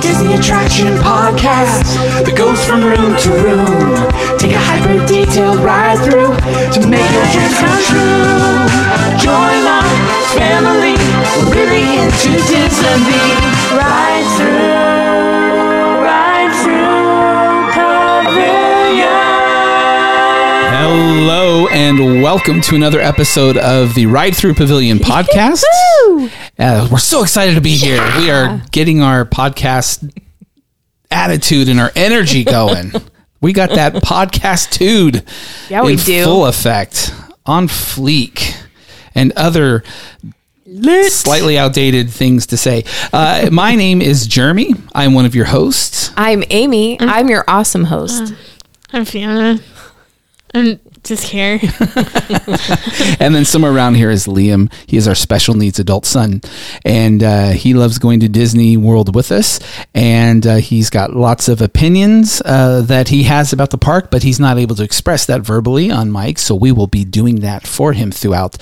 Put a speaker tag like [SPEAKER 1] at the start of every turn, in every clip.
[SPEAKER 1] Disney attraction podcast that goes from room to room. Take a hyper detailed ride through to make your dreams come true. Join our family. We're really into Disney. Ride through, ride through Pavilion.
[SPEAKER 2] Hello and welcome to another episode of the Ride Through Pavilion podcast. Uh, we're so excited to be here. We are getting our podcast attitude and our energy going. we got that podcast tude
[SPEAKER 3] Yeah, we
[SPEAKER 2] in
[SPEAKER 3] do.
[SPEAKER 2] full effect on fleek and other slightly outdated things to say. Uh, my name is Jeremy. I'm one of your hosts.
[SPEAKER 3] I'm Amy. I'm your awesome host.
[SPEAKER 4] I'm Fiona. I'm just here.
[SPEAKER 2] And then somewhere around here is Liam. He is our special needs adult son, and uh, he loves going to Disney World with us. And uh, he's got lots of opinions uh, that he has about the park, but he's not able to express that verbally on mic. So we will be doing that for him throughout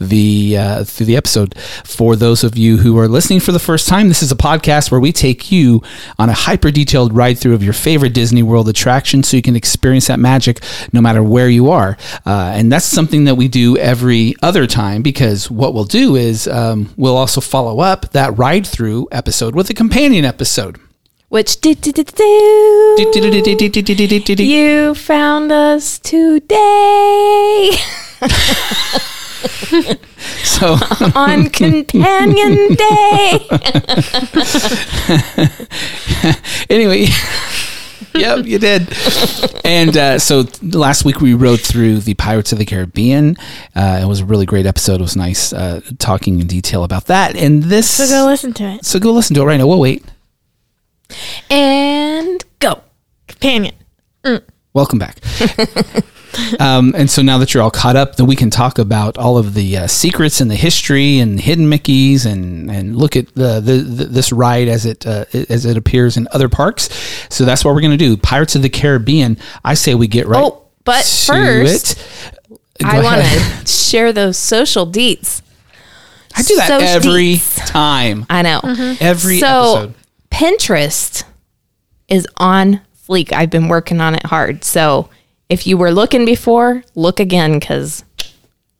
[SPEAKER 2] the uh, through the episode. For those of you who are listening for the first time, this is a podcast where we take you on a hyper detailed ride through of your favorite Disney World attraction, so you can experience that magic no matter where you are. Uh, and that's something that we do every other time because what we'll do is um, we'll also follow up that ride through episode with a companion episode.
[SPEAKER 3] Which do, do, do, do, do. you found us today
[SPEAKER 2] So
[SPEAKER 3] on Companion Day.
[SPEAKER 2] anyway, yep, you did. And uh, so last week we rode through the Pirates of the Caribbean. Uh, it was a really great episode. It was nice uh, talking in detail about that. And this,
[SPEAKER 4] So go listen to it.
[SPEAKER 2] so go listen to it right now. We'll wait.
[SPEAKER 3] And go.
[SPEAKER 4] Companion.
[SPEAKER 2] Welcome back. um, and so now that you're all caught up, then we can talk about all of the uh, secrets and the history and hidden Mickey's and and look at the, the, the this ride as it uh, as it appears in other parks. So that's what we're going to do. Pirates of the Caribbean. I say we get right.
[SPEAKER 3] Oh, but
[SPEAKER 2] to
[SPEAKER 3] first,
[SPEAKER 2] it.
[SPEAKER 3] I want to share those social deets.
[SPEAKER 2] I do that
[SPEAKER 3] Social
[SPEAKER 2] every
[SPEAKER 3] deets.
[SPEAKER 2] time.
[SPEAKER 3] I know.
[SPEAKER 2] Every
[SPEAKER 3] so
[SPEAKER 2] episode.
[SPEAKER 3] Pinterest is on fleek. I've been working on it hard. So if you were looking before, look again because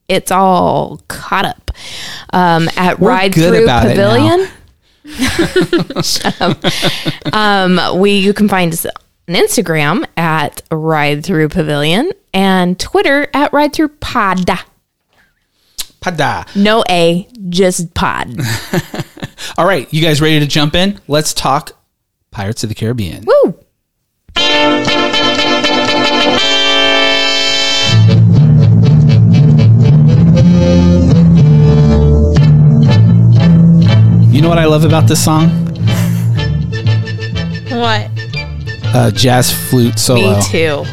[SPEAKER 3] it's all caught up. Um, at
[SPEAKER 2] We're
[SPEAKER 3] Ride Through
[SPEAKER 2] about it now.
[SPEAKER 3] Pavilion. Um, we you can find us on Instagram at Ride Through Pavilion and Twitter at Ride Through Pod.
[SPEAKER 2] Pada.
[SPEAKER 3] No A, just pod.
[SPEAKER 2] All right, you guys ready to jump in? Let's talk Pirates of the Caribbean.
[SPEAKER 3] Woo!
[SPEAKER 2] You know what I love about this song?
[SPEAKER 4] What?
[SPEAKER 2] Uh, jazz flute solo.
[SPEAKER 3] Me too.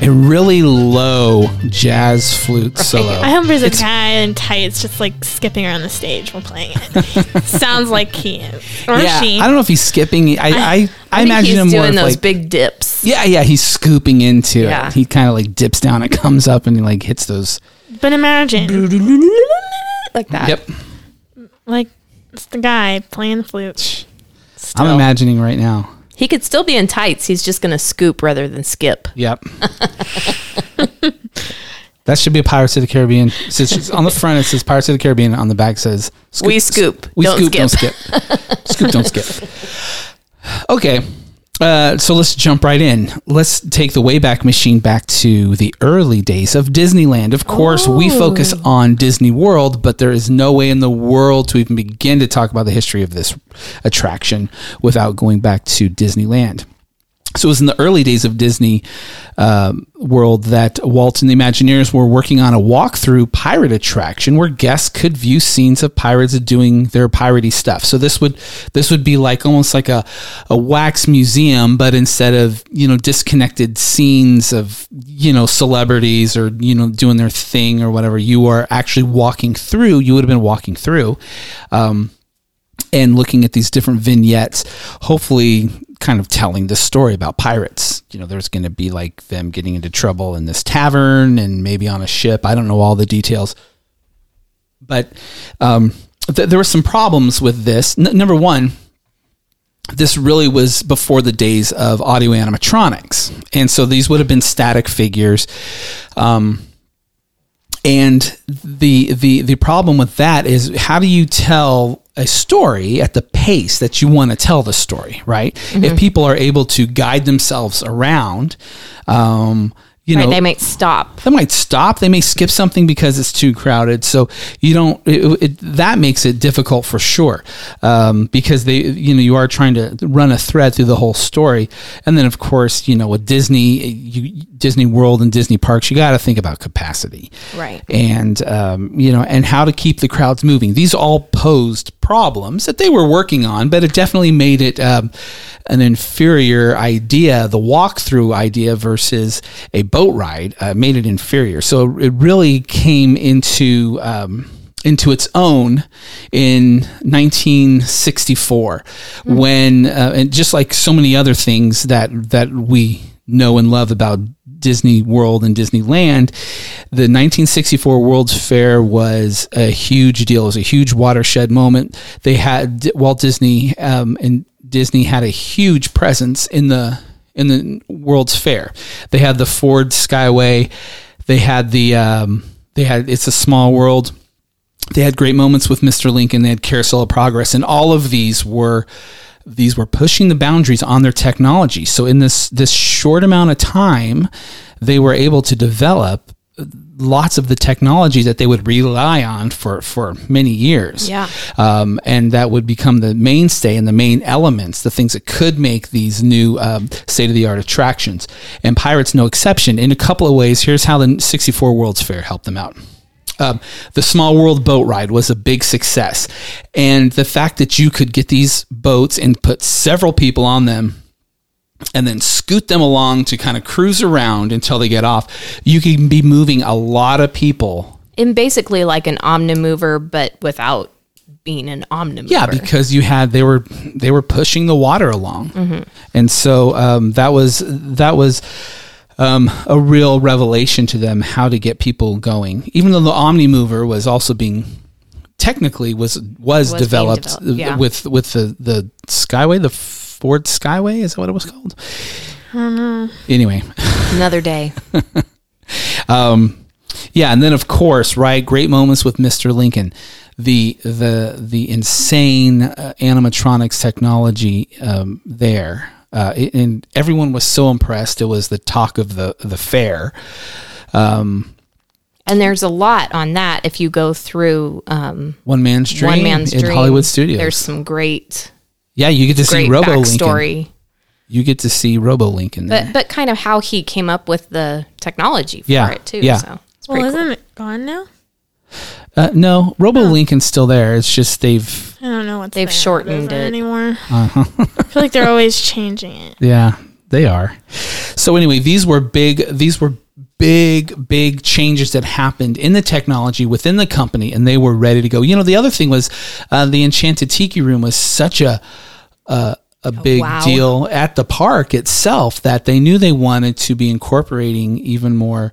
[SPEAKER 2] a really low jazz flute solo.
[SPEAKER 4] I hope there's a
[SPEAKER 2] It's-
[SPEAKER 4] guy in tights just like skipping around the stage while playing it. Sounds like he. Or
[SPEAKER 2] yeah,
[SPEAKER 4] she.
[SPEAKER 2] I don't know if he's skipping. I I, I,
[SPEAKER 3] I,
[SPEAKER 2] imagine
[SPEAKER 3] he's
[SPEAKER 2] him more
[SPEAKER 3] doing those
[SPEAKER 2] like
[SPEAKER 3] big dips.
[SPEAKER 2] yeah yeah he's scooping into
[SPEAKER 3] Yeah.
[SPEAKER 2] it. He kind of like dips down, it comes up, and he like hits those.
[SPEAKER 4] But imagine,
[SPEAKER 3] like that.
[SPEAKER 2] Yep,
[SPEAKER 4] like, it's the guy playing the flute.
[SPEAKER 2] I'm imagining right now.
[SPEAKER 3] He could still be in tights. He's just going to scoop rather than skip.
[SPEAKER 2] Yep. that should be a Pirates of the Caribbean. So it's on the front it says Pirates of the Caribbean. On the back says
[SPEAKER 3] We scoop,
[SPEAKER 2] We
[SPEAKER 3] don't
[SPEAKER 2] scoop, don't
[SPEAKER 3] skip.
[SPEAKER 2] skip. scoop, don't skip. Okay. Uh, so let's jump right in. Let's take the Wayback Machine back to the early days of Disneyland. Of course, we focus on Disney World, but there is no way in the world to even begin to talk about the history of this attraction without going back to Disneyland. So it was in the early days of Disney um, World that Walt and the Imagineers were working on a walkthrough pirate attraction where guests could view scenes of pirates doing their piratey stuff. So this would this would be like almost like a, a wax museum, but instead of you know disconnected scenes of you know celebrities or you know doing their thing or whatever, you are actually walking through. You would have been walking through. Um, and looking at these different vignettes, hopefully kind of telling the story about pirates. You know, there's going to be like them getting into trouble in this tavern and maybe on a ship. I don't know all the details. But um, th- there were some problems with this. N- number one, this really was before the days of audio animatronics, and so these would have been static figures. Um, and the the the problem with that is how do you tell a story at the pace that you want to tell the story, right? If people are able to guide themselves around, um, you
[SPEAKER 3] right,
[SPEAKER 2] know,
[SPEAKER 3] they might stop.
[SPEAKER 2] they might stop. They may skip something because it's too crowded. So you don't. It, it, that makes it difficult for sure, um, because they, you know, you are trying to run a thread through the whole story. And then, of course, you know, with Disney, you, Disney World and Disney parks, you got to think about capacity,
[SPEAKER 3] Right.
[SPEAKER 2] And um, you know, and how to keep the crowds moving. These all posed problems that they were working on, but it definitely made it um, an inferior idea. The walkthrough idea versus a boat ride uh, made it inferior. So it really came into um, into its own in 1964 when uh, and just like so many other things that that we know and love about Disney World and Disneyland, the 1964 World's Fair was a huge deal. It was a huge watershed moment. They had Walt Disney um, and Disney had a huge presence in the in the World's Fair. They had the Ford Skyway. They had the um, they had It's a Small World. They had great moments with Mr. Lincoln. They had Carousel of Progress, and all of these were these were pushing the boundaries on their technology. So in this this short amount of time, they were able to develop lots of the technology that they would rely on for for many years.
[SPEAKER 3] Yeah.
[SPEAKER 2] Um, and that would become the mainstay and the main elements, the things that could make these new um, state of the art attractions. And Pirates, no exception. In a couple of ways, here's how the 64 World's Fair helped them out. Um, the Small World boat ride was a big success. And the fact that you could get these boats and put several people on them and then scoot them along to kind of cruise around until they get off, you can be moving a lot of people.
[SPEAKER 3] In basically like an omnimover, but without being an omnimover.
[SPEAKER 2] Yeah, because you had they were they were pushing the water along, and so um, that was that was um, a real revelation to them how to get people going. Even though the Omnimover was also being technically was was,
[SPEAKER 3] being
[SPEAKER 2] developed,
[SPEAKER 3] developed, yeah.
[SPEAKER 2] with with the the Skyway, the Ford Skyway, is that what it was called? Anyway,
[SPEAKER 3] Another day.
[SPEAKER 2] yeah, and then of course, right, great moments with Mr. Lincoln. The the the insane uh, animatronics technology um, there, uh, it- and everyone was so impressed. It was the talk of the the fair. Um,
[SPEAKER 3] And there's a lot on that if you go through um,
[SPEAKER 2] One Man's Dream,
[SPEAKER 3] One Man's
[SPEAKER 2] in
[SPEAKER 3] Dream.
[SPEAKER 2] Hollywood Studios.
[SPEAKER 3] There's some great,
[SPEAKER 2] yeah, you get to see
[SPEAKER 3] great
[SPEAKER 2] Robo Lincoln.
[SPEAKER 3] backstory.
[SPEAKER 2] You get to see Robo Lincoln. there.
[SPEAKER 3] But but kind of how he came up with the technology for
[SPEAKER 2] Yeah,
[SPEAKER 3] it too.
[SPEAKER 2] yeah.
[SPEAKER 3] So it's
[SPEAKER 4] Well, isn't it gone now?
[SPEAKER 2] Uh, no, Robo Lincoln's still there. It's just they've
[SPEAKER 4] I don't know what
[SPEAKER 3] They've shortened it.
[SPEAKER 4] anymore.
[SPEAKER 2] Uh-huh.
[SPEAKER 4] I feel like they're always changing it.
[SPEAKER 2] Yeah, they are. So anyway, these were big. These were big, big changes that happened in the technology within the company, and they were ready to go. You know, the other thing was uh, the Enchanted Tiki Room was such a a, a big
[SPEAKER 3] wow.
[SPEAKER 2] deal at the park itself that they knew they wanted to be incorporating even more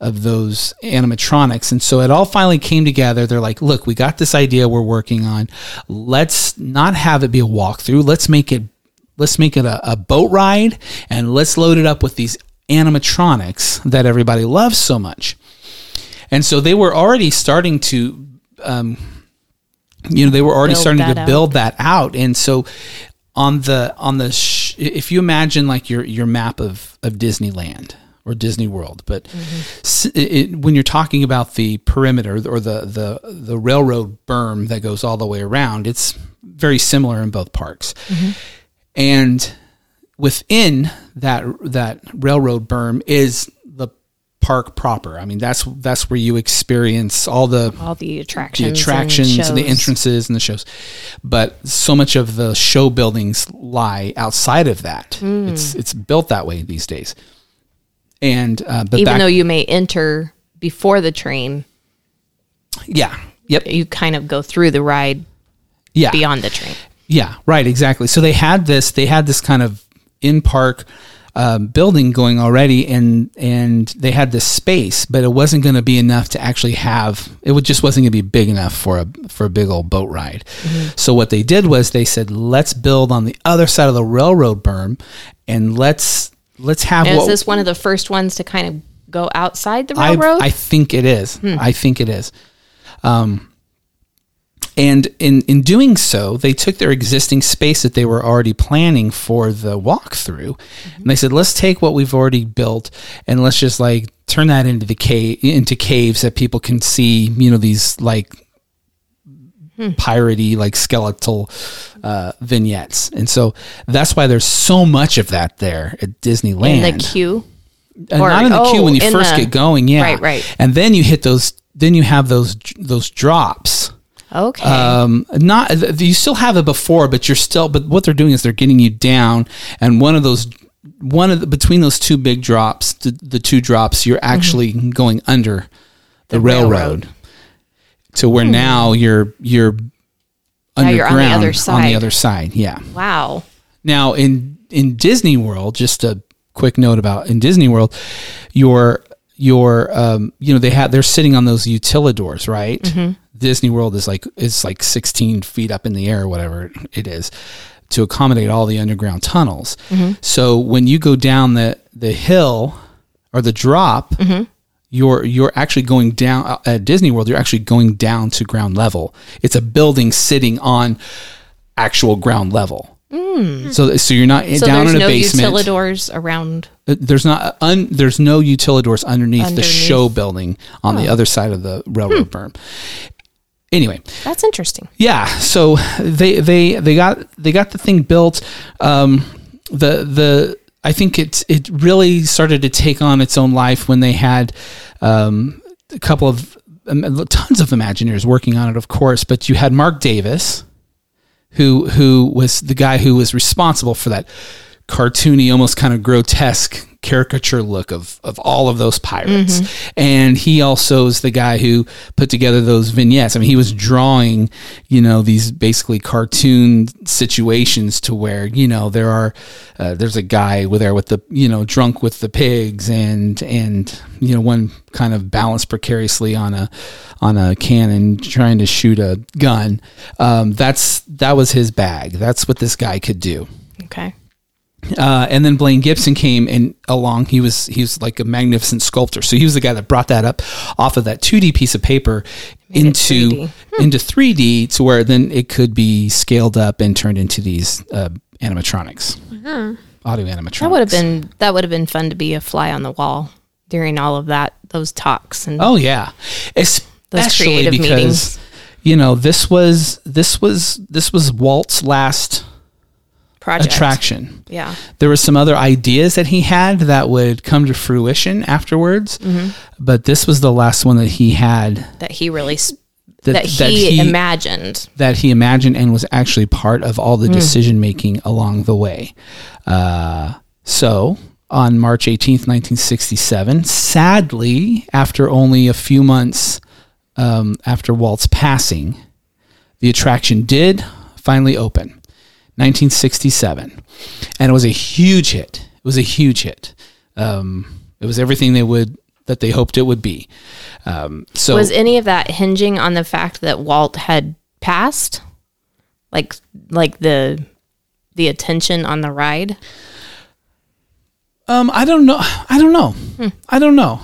[SPEAKER 2] of those animatronics. And so it all finally came together. They're like, look, we got this idea we're working on. Let's not have it be a walkthrough. Let's make it let's make it a, a boat ride and let's load it up with these animatronics that everybody loves so much. And so they were already starting to um, you know, they were already
[SPEAKER 3] Build
[SPEAKER 2] starting to
[SPEAKER 3] out.
[SPEAKER 2] build that out. And so on the on the sh- if you imagine like your your map of of Disneyland or Disney World, but mm-hmm. s- it, it- when you're talking about the perimeter or the the the railroad berm that goes all the way around, it's very similar in both parks. Mm-hmm. And within that that railroad berm is the park proper. I mean, that's that's where you experience all the
[SPEAKER 3] all the attractions,
[SPEAKER 2] the attractions and, the entrances and the shows. But so much of the show buildings lie outside of that.
[SPEAKER 3] Hmm.
[SPEAKER 2] It's it's built that way these days. And uh, but
[SPEAKER 3] Even
[SPEAKER 2] back,
[SPEAKER 3] though you may enter before the train,
[SPEAKER 2] yeah, yep,
[SPEAKER 3] you kind of go through the ride
[SPEAKER 2] yeah,
[SPEAKER 3] beyond the train.
[SPEAKER 2] Yeah, right, exactly. So they had this, they had this kind of in park um, building going already, and and they had this space, but it wasn't going to be enough to actually have. It would just wasn't going to be big enough for a for a big old boat ride. So what they did was they said, let's build on the other side of the railroad berm, and let's let's have
[SPEAKER 3] Is
[SPEAKER 2] what
[SPEAKER 3] this one of the first ones to kind of go outside the railroad?
[SPEAKER 2] I think it is. I think it is. Um, and in, in doing so, they took their existing space that they were already planning for the walkthrough, and they said, "Let's take what we've already built and let's just like turn that into the cave into caves that people can see. You know, these like piratey, like skeletal uh, vignettes, and so that's why there's so much of that there at Disneyland
[SPEAKER 3] in the queue.
[SPEAKER 2] uh,
[SPEAKER 3] Or-
[SPEAKER 2] not in the queue
[SPEAKER 3] oh,
[SPEAKER 2] when you first
[SPEAKER 3] the-
[SPEAKER 2] get going, yeah.
[SPEAKER 3] Right, right.
[SPEAKER 2] And then you hit those. Then you have those those drops.
[SPEAKER 3] Okay.
[SPEAKER 2] Um, not you still have it before, but you're still. But what they're doing is they're getting you down, and one of those, one of the, between those two big drops, the, the two drops, you're actually going under the,
[SPEAKER 3] The
[SPEAKER 2] railroad,
[SPEAKER 3] railroad.
[SPEAKER 2] to where now you're you're
[SPEAKER 3] Now you're on the
[SPEAKER 2] underground
[SPEAKER 3] other
[SPEAKER 2] On the
[SPEAKER 3] side.
[SPEAKER 2] other side, yeah.
[SPEAKER 3] wow.
[SPEAKER 2] Now in in Disney World, just a quick note about in Disney World, your your um you know they have they're sitting on those utilidors, right? Disney World is like is like 16 feet up in the air, or whatever it is, to accommodate all the underground tunnels. So when you go down the the hill or the drop. You're you're actually going down uh, at Disney World. You're actually going down to ground level. It's a building sitting on actual ground level. So, so you're not
[SPEAKER 3] So
[SPEAKER 2] down in a
[SPEAKER 3] no
[SPEAKER 2] basement.
[SPEAKER 3] utilidors around.
[SPEAKER 2] Uh, There's not un, there's no utilidors underneath, the show building on the other side of the railroad berm. Anyway,
[SPEAKER 3] That's interesting.
[SPEAKER 2] yeah. So they they they got they got the thing built. Um, the the I think it it really started to take on its own life when they had um, a couple of um, tons of Imagineers working on it, of course. But you had Marc Davis, who who was the guy who was responsible for that cartoony, almost kind of grotesque caricature look of of all of those pirates. And he also is the guy who put together those vignettes. I mean, he was drawing, you know, these basically cartoon situations to where you know there are uh, there's a guy with there with the you know drunk with the pigs and and you know one kind of balanced precariously on a on a cannon trying to shoot a gun. Um, that's that was his bag. That's what this guy could do.
[SPEAKER 3] Okay.
[SPEAKER 2] Uh, and then Blaine Gibson came and along. He was he was like a magnificent sculptor. So he was the guy that brought that up off of that 2D piece of paper into
[SPEAKER 3] 3D.
[SPEAKER 2] into 3D to where then it could be scaled up and turned into these uh, animatronics, audio animatronics.
[SPEAKER 3] That would have been that would have been fun to be a fly on the wall during all of that those talks and
[SPEAKER 2] Oh yeah, especially because
[SPEAKER 3] meetings.
[SPEAKER 2] you know this was this was this was Walt's last
[SPEAKER 3] project.
[SPEAKER 2] attraction.
[SPEAKER 3] Yeah.
[SPEAKER 2] there were some other ideas that he had that would come to fruition afterwards
[SPEAKER 3] Mm-hmm.
[SPEAKER 2] but this was the last one that he had
[SPEAKER 3] That he really s-
[SPEAKER 2] that,
[SPEAKER 3] that, he, imagined.
[SPEAKER 2] that he imagined and was actually part of all the decision making along the way uh, so on march 18th 1967 sadly after only a few months um, after walt's passing the attraction did finally open 1967 and it was a huge hit it was a huge hit um, it was everything they would that they hoped it would be um, so
[SPEAKER 3] Was any of that hinging on the fact that Walt had passed? Like like the the attention on the ride?
[SPEAKER 2] Um, I don't know. I don't know.
[SPEAKER 3] Hmm.
[SPEAKER 2] I don't know.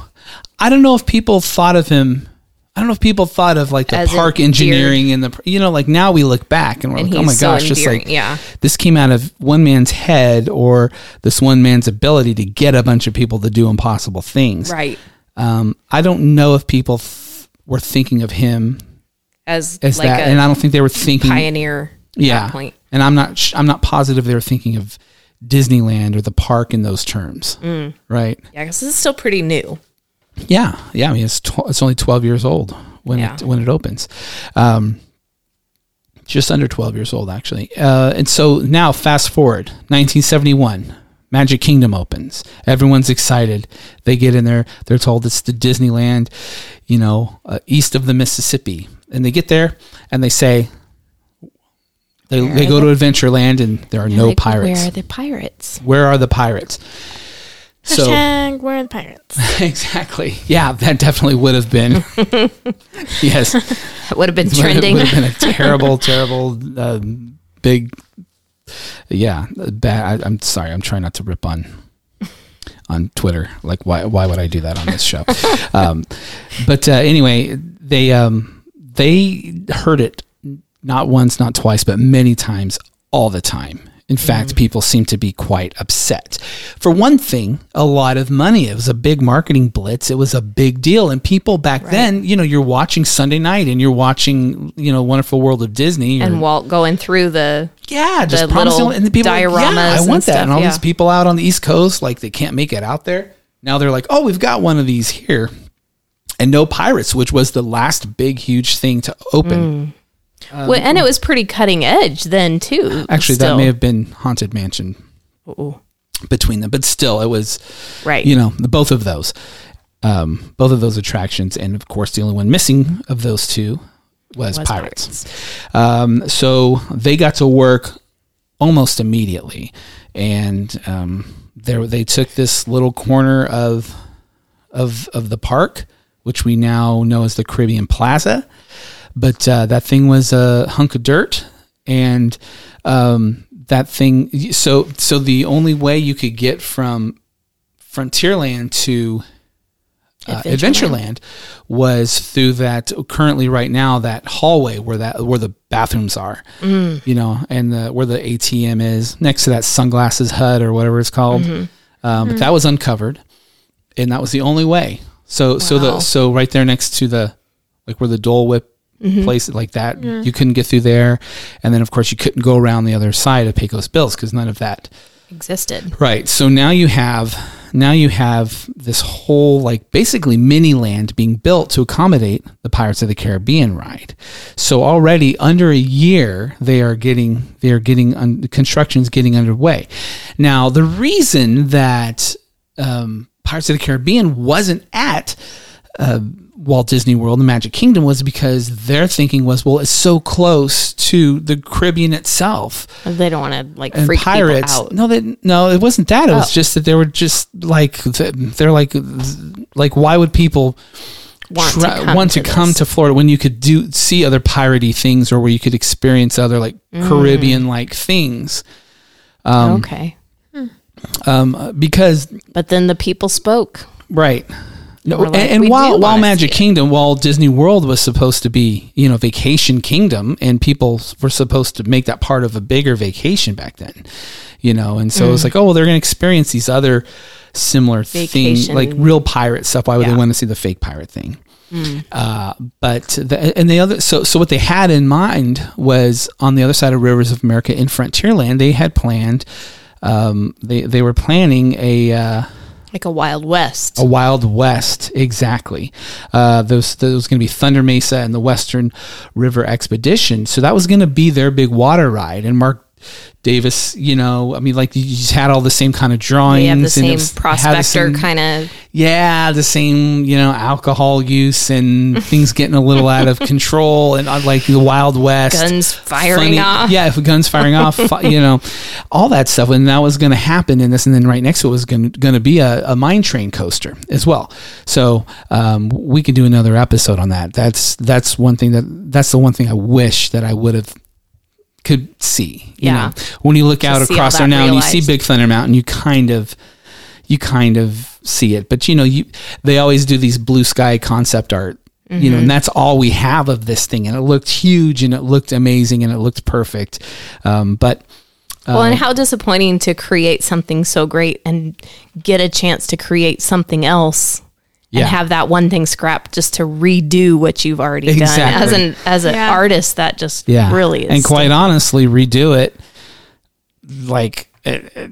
[SPEAKER 2] I don't know if people thought of him. I don't know if people thought of like the
[SPEAKER 3] As
[SPEAKER 2] park engineering and the you know like now we look back and we're
[SPEAKER 3] And
[SPEAKER 2] like oh my
[SPEAKER 3] so
[SPEAKER 2] gosh just like
[SPEAKER 3] yeah.
[SPEAKER 2] this came out of one man's head or this one man's ability to get a bunch of people to do impossible things.
[SPEAKER 3] Right.
[SPEAKER 2] Um, I don't know if people th- were thinking of him
[SPEAKER 3] As,
[SPEAKER 2] as
[SPEAKER 3] like
[SPEAKER 2] that,
[SPEAKER 3] a
[SPEAKER 2] and I don't think they were thinking
[SPEAKER 3] pioneer
[SPEAKER 2] yeah
[SPEAKER 3] point.
[SPEAKER 2] and i'm not sh- i'm not positive they were thinking of disneyland or the park in those terms
[SPEAKER 3] Mm.
[SPEAKER 2] right
[SPEAKER 3] Yeah, because this is still pretty new.
[SPEAKER 2] Yeah yeah i mean it's tw- it's only 12 years old when
[SPEAKER 3] Yeah.
[SPEAKER 2] it when it opens um just under 12 years old actually uh and so now fast forward 1971 Magic Kingdom opens. Everyone's excited. They get in there. They're told it's the Disneyland, you know, uh, east of the Mississippi. And they get there and they say, they,
[SPEAKER 3] Where
[SPEAKER 2] they go
[SPEAKER 3] the-
[SPEAKER 2] to Adventureland and there are no pirates.
[SPEAKER 3] Where are the pirates?
[SPEAKER 2] Where are the pirates? So
[SPEAKER 4] we're the pirates.
[SPEAKER 2] exactly, yeah, that definitely would have been. yes,
[SPEAKER 3] It would have been
[SPEAKER 2] Would-
[SPEAKER 3] trending.
[SPEAKER 2] Would have been a terrible, terrible, uh, big. Yeah, bad. I, I'm sorry. I'm trying not to rip on on Twitter. Like, why? Why would I do that on this show? um, but uh, anyway, they um, they heard it not once, not twice, but many times, all the time. In fact, mm-hmm. people seem to be quite upset. For one thing, a lot of money. It was a big marketing blitz. It was a big deal. And people back then, you know, you're watching Sunday night and you're watching, you know, Wonderful World of Disney.
[SPEAKER 3] and Walt going through the
[SPEAKER 2] yeah, just
[SPEAKER 3] the little
[SPEAKER 2] And the people, are like,
[SPEAKER 3] dioramas
[SPEAKER 2] yeah, I
[SPEAKER 3] and
[SPEAKER 2] want that.
[SPEAKER 3] stuff,
[SPEAKER 2] and all
[SPEAKER 3] yeah.
[SPEAKER 2] these people out on the East Coast, like they can't make it out there. Now they're like, oh, we've got one of these here. And no pirates, which was the last big, huge thing to open. Mm.
[SPEAKER 3] Well, and it was pretty cutting edge then too.
[SPEAKER 2] Actually, that may have been Haunted Mansion between them, but still, it was
[SPEAKER 3] right.
[SPEAKER 2] you know the, both of those, um, both of those attractions, and of course, the only one missing of those two was,
[SPEAKER 3] Was
[SPEAKER 2] pirates. Um, so they got to work almost immediately, and um, there they took this little corner of of of the park, which we now know as the Caribbean Plaza. But uh, that thing was a hunk of dirt, and um, that thing. So so the only way you could get from Frontierland to uh, Adventureland was through that currently right now that hallway where that where the bathrooms are, you know, and the, where the ATM is next to that sunglasses hut or whatever it's called. Um, But that was uncovered, and that was the only way. So so the so right there next to the like where the Dole Whip place like that, you couldn't get through there, and then of course you couldn't go around the other side of Pecos Bills because none of that
[SPEAKER 3] existed.
[SPEAKER 2] Right. So now you have now you have this whole like basically mini land being built to accommodate the Pirates of the Caribbean ride. So already under a year they are getting they are getting un, construction's getting underway. Now the reason that um, Pirates of the Caribbean wasn't at uh, Walt Disney World, the Magic Kingdom, was because their thinking was, well, it's so close to the Caribbean itself
[SPEAKER 3] They don't want to like
[SPEAKER 2] and
[SPEAKER 3] freak
[SPEAKER 2] pirates.
[SPEAKER 3] people out.
[SPEAKER 2] No, they, no, it wasn't that. It was
[SPEAKER 3] Oh.
[SPEAKER 2] just that they were just like they're like like why would people
[SPEAKER 3] Want to come
[SPEAKER 2] want to,
[SPEAKER 3] to
[SPEAKER 2] come to Florida when you could do see other piratey things or where you could experience other like
[SPEAKER 3] Mm.
[SPEAKER 2] Caribbean like things um,
[SPEAKER 3] okay,
[SPEAKER 2] um, because
[SPEAKER 3] but then the people spoke.
[SPEAKER 2] Right. No,
[SPEAKER 3] We're like,
[SPEAKER 2] and, and while while Magic
[SPEAKER 3] it."
[SPEAKER 2] Kingdom, while Disney World was supposed to be, you know, vacation kingdom, and people were supposed to make that part of a bigger vacation back then, you know, and so it
[SPEAKER 3] Mm.
[SPEAKER 2] was like, oh, well, they're going to experience these other similar things, like real pirate stuff. Why would they
[SPEAKER 3] Yeah. Mm.
[SPEAKER 2] want to see the fake pirate thing? Uh, but the, and the other so so what they had in mind was on the other side of Rivers of America in Frontierland, they had planned. Um, they they were planning a. Uh,
[SPEAKER 3] Like a Wild West.
[SPEAKER 2] a Wild West, exactly. Uh, those was going to be Thunder Mesa and the Western River Expedition. So that was going to be their big water ride. And Marc Davis, you know, I mean, like you just had all the same kind of drawings.
[SPEAKER 3] Have the
[SPEAKER 2] and
[SPEAKER 3] same
[SPEAKER 2] was- had the
[SPEAKER 3] prospector
[SPEAKER 2] same-
[SPEAKER 3] kind of.
[SPEAKER 2] yeah, the same, you know, alcohol use and things getting a little out of control and uh, like the Wild West.
[SPEAKER 3] Guns firing off.
[SPEAKER 2] Yeah, if guns firing off, you know, all that stuff. And that was going to happen in this. And then right next to it was going to be a, a mine train coaster as well. So um, we could do another episode on that. That's that's one thing that that's the one thing I wish that I would have could see. You
[SPEAKER 3] Yeah.
[SPEAKER 2] know, when you look out across there now and you see. Big Thunder Mountain, you kind of you kind of see it. But you know, you they always do these blue sky concept art. You
[SPEAKER 3] Mm-hmm.
[SPEAKER 2] know, and that's all we have of this thing, and it looked huge, and it looked amazing, and it looked perfect. Um, but
[SPEAKER 3] Well, and how disappointing to create something so great and get a chance to create something else
[SPEAKER 2] Yeah.
[SPEAKER 3] and have that one thing scrapped just to redo what you've already done. As an as an
[SPEAKER 4] Yeah.
[SPEAKER 3] artist, that just
[SPEAKER 2] yeah,
[SPEAKER 3] really is.
[SPEAKER 2] and quite honestly, redo it like it, it-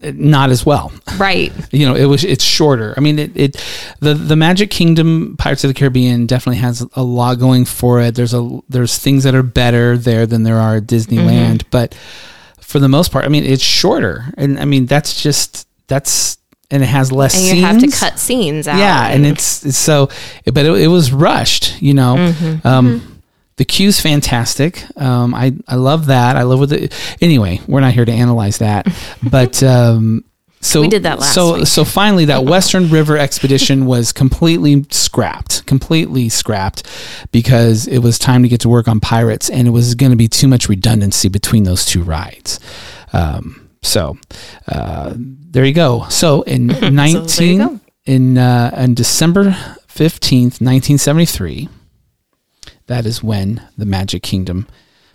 [SPEAKER 2] it- not as well.
[SPEAKER 3] right.
[SPEAKER 2] you know it was it's shorter i mean it, it the the magic kingdom pirates of the caribbean definitely has a lot going for it there's a there's things that are better there than there are at disneyland
[SPEAKER 3] Mm-hmm.
[SPEAKER 2] but for the most part i mean it's shorter and i mean that's just that's and it has less
[SPEAKER 3] And you
[SPEAKER 2] scenes
[SPEAKER 3] have to cut scenes out.
[SPEAKER 2] yeah and it's, it's so but it, it was rushed you know
[SPEAKER 3] Mm-hmm.
[SPEAKER 2] um the queue's fantastic. Um, I, I love that. I love what the anyway. We're not here to analyze that, but um, so
[SPEAKER 3] We did that last
[SPEAKER 2] So
[SPEAKER 3] week.
[SPEAKER 2] so finally, that Western River expedition was completely scrapped, completely scrapped, because it was time to get to work on pirates, and it was going to be too much redundancy between those two rides. Um, so uh, there you go. So in nineteen
[SPEAKER 3] go.
[SPEAKER 2] in uh, on December fifteenth, nineteen seventy three, that is when the Magic Kingdom,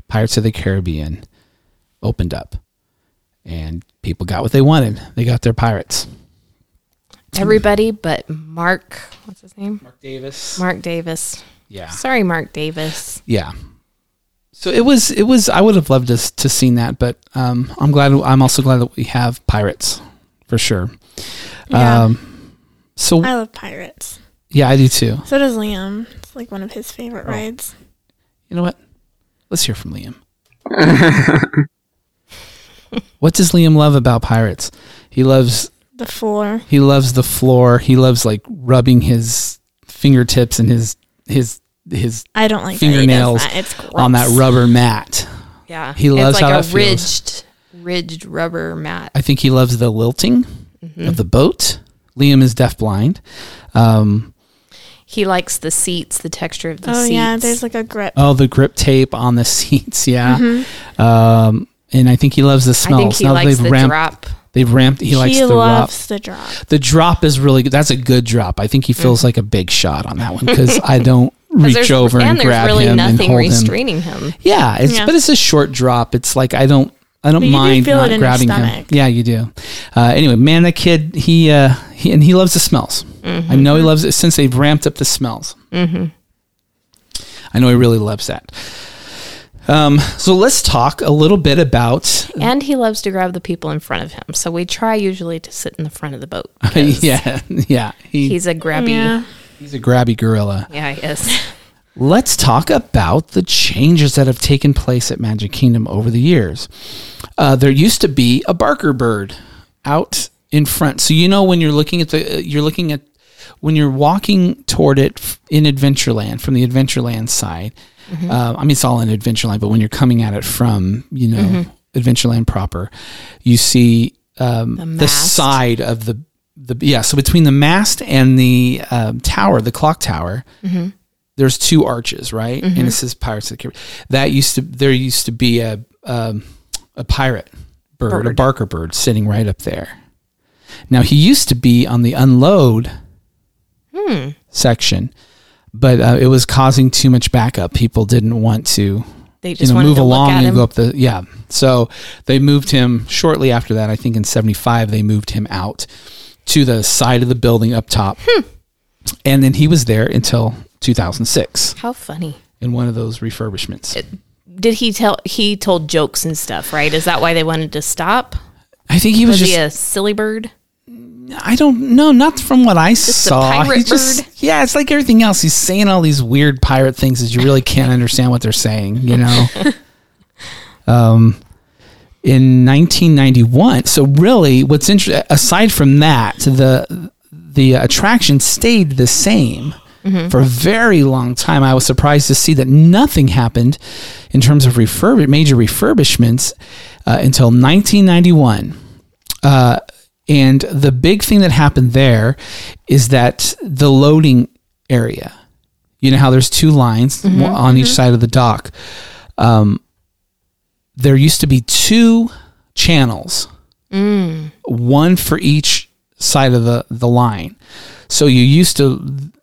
[SPEAKER 2] Pirates of the Caribbean, opened up and people got what they wanted. They got their pirates.
[SPEAKER 3] Everybody but Marc, what's his name?
[SPEAKER 2] Marc Davis.
[SPEAKER 3] Marc Davis.
[SPEAKER 2] Yeah.
[SPEAKER 3] Sorry, Marc Davis.
[SPEAKER 2] Yeah. So it was it was I would have loved to to seen that, but um, I'm glad I'm also glad that we have pirates for sure.
[SPEAKER 4] Yeah.
[SPEAKER 2] Um, so
[SPEAKER 4] I love pirates.
[SPEAKER 2] yeah, I do too.
[SPEAKER 4] So does Liam. It's like one of his favorite
[SPEAKER 2] Oh.
[SPEAKER 4] rides.
[SPEAKER 2] You know what? Let's hear from Liam. what does Liam love about pirates? He loves
[SPEAKER 4] The floor.
[SPEAKER 2] he loves the floor. He loves like rubbing his fingertips and his his his
[SPEAKER 4] I don't like
[SPEAKER 2] fingernails
[SPEAKER 4] that. that. It's
[SPEAKER 2] on that rubber mat.
[SPEAKER 3] Yeah.
[SPEAKER 2] He loves
[SPEAKER 3] it's like
[SPEAKER 2] how
[SPEAKER 3] a
[SPEAKER 2] that feels.
[SPEAKER 3] ridged ridged rubber mat.
[SPEAKER 2] I think he loves the lilting of the boat. Liam is deafblind. Um,
[SPEAKER 3] He likes the seats, the texture of the
[SPEAKER 4] Oh
[SPEAKER 3] seats.
[SPEAKER 4] Oh yeah, there's like a grip.
[SPEAKER 2] oh, the grip tape on the seats, yeah. Um, and I think he loves the
[SPEAKER 3] Mm-hmm. I think
[SPEAKER 2] smells.
[SPEAKER 3] he
[SPEAKER 2] Now
[SPEAKER 3] likes
[SPEAKER 2] they've
[SPEAKER 3] the
[SPEAKER 2] ramped,
[SPEAKER 3] drop.
[SPEAKER 2] they've ramped. He, likes
[SPEAKER 4] he
[SPEAKER 2] the drop.
[SPEAKER 4] the drop.
[SPEAKER 2] The drop is really good. That's a good drop. I think he feels like a big shot on that one because I don't
[SPEAKER 3] 'Cause
[SPEAKER 2] reach over and,
[SPEAKER 3] and there's
[SPEAKER 2] grab
[SPEAKER 3] really
[SPEAKER 2] him and
[SPEAKER 3] nothing
[SPEAKER 2] hold him.
[SPEAKER 3] restraining him.
[SPEAKER 2] Yeah, it's
[SPEAKER 4] Yeah.
[SPEAKER 2] but it's a short drop. It's like I don't I don't
[SPEAKER 4] But you do
[SPEAKER 2] mind
[SPEAKER 4] feel it
[SPEAKER 2] not
[SPEAKER 4] in your
[SPEAKER 2] grabbing him. Yeah, you do. Uh, anyway, man, that kid he uh, he and he loves the smells. I know he loves it since they've ramped up the smells. Mm-hmm. I know he really loves that. Um, so let's talk a little bit about
[SPEAKER 3] And he loves to grab the people in front of him. So we try usually to sit in the front of the boat.
[SPEAKER 2] yeah yeah he,
[SPEAKER 3] He's a grabby.
[SPEAKER 4] Yeah.
[SPEAKER 2] He's a grabby gorilla.
[SPEAKER 3] Yeah, he is.
[SPEAKER 2] Let's talk about the changes that have taken place at Magic Kingdom over the years. Uh, there used to be a Barker bird out in front, so you know when you're looking at the you're looking at when you're walking toward it in Adventureland from the Adventureland side. Uh, I mean, it's all in Adventureland, but when you're coming at it from you know Adventureland proper, you see um, the,
[SPEAKER 3] mast.
[SPEAKER 2] side of the the yeah. So between the mast and the um, tower, the clock tower, there's two arches, right? And it says Pirates of the Caribbean. That used to there used to be a um, a pirate bird, a Barker bird, sitting right up there. Now he used to be on the unload section, but uh, it was causing too much backup. People didn't want to
[SPEAKER 3] They
[SPEAKER 2] you
[SPEAKER 3] just
[SPEAKER 2] know
[SPEAKER 3] wanted
[SPEAKER 2] move
[SPEAKER 3] to
[SPEAKER 2] along
[SPEAKER 3] look at
[SPEAKER 2] and
[SPEAKER 3] him.
[SPEAKER 2] go up the yeah. So they moved him shortly after that. I think in '75 they moved him out to the side of the building up top,
[SPEAKER 3] Hmm.
[SPEAKER 2] and then he was there until 2006
[SPEAKER 3] How funny.
[SPEAKER 2] in one of those refurbishments.
[SPEAKER 3] Did he tell? He told jokes and stuff, right? Is that why they wanted to stop?
[SPEAKER 2] I think he was,
[SPEAKER 3] Was
[SPEAKER 2] just.
[SPEAKER 3] he a silly bird?
[SPEAKER 2] I don't know, not from what I
[SPEAKER 3] a
[SPEAKER 2] saw.
[SPEAKER 3] pirate
[SPEAKER 2] He just,
[SPEAKER 3] bird?
[SPEAKER 2] yeah, it's like everything else. He's saying all these weird pirate things that you really can't understand what they're saying. You know. um, in 1991. So really, what's interesting aside from that, the the attraction stayed the same. For a very long time, I was surprised to see that nothing happened in terms of refurb- major refurbishments uh, until 1991. Uh, and the big thing that happened there is that the loading area, you know how there's two lines on each side of the dock. Um, there used to be two channels, mm. one for each side of the, the line. So you used to,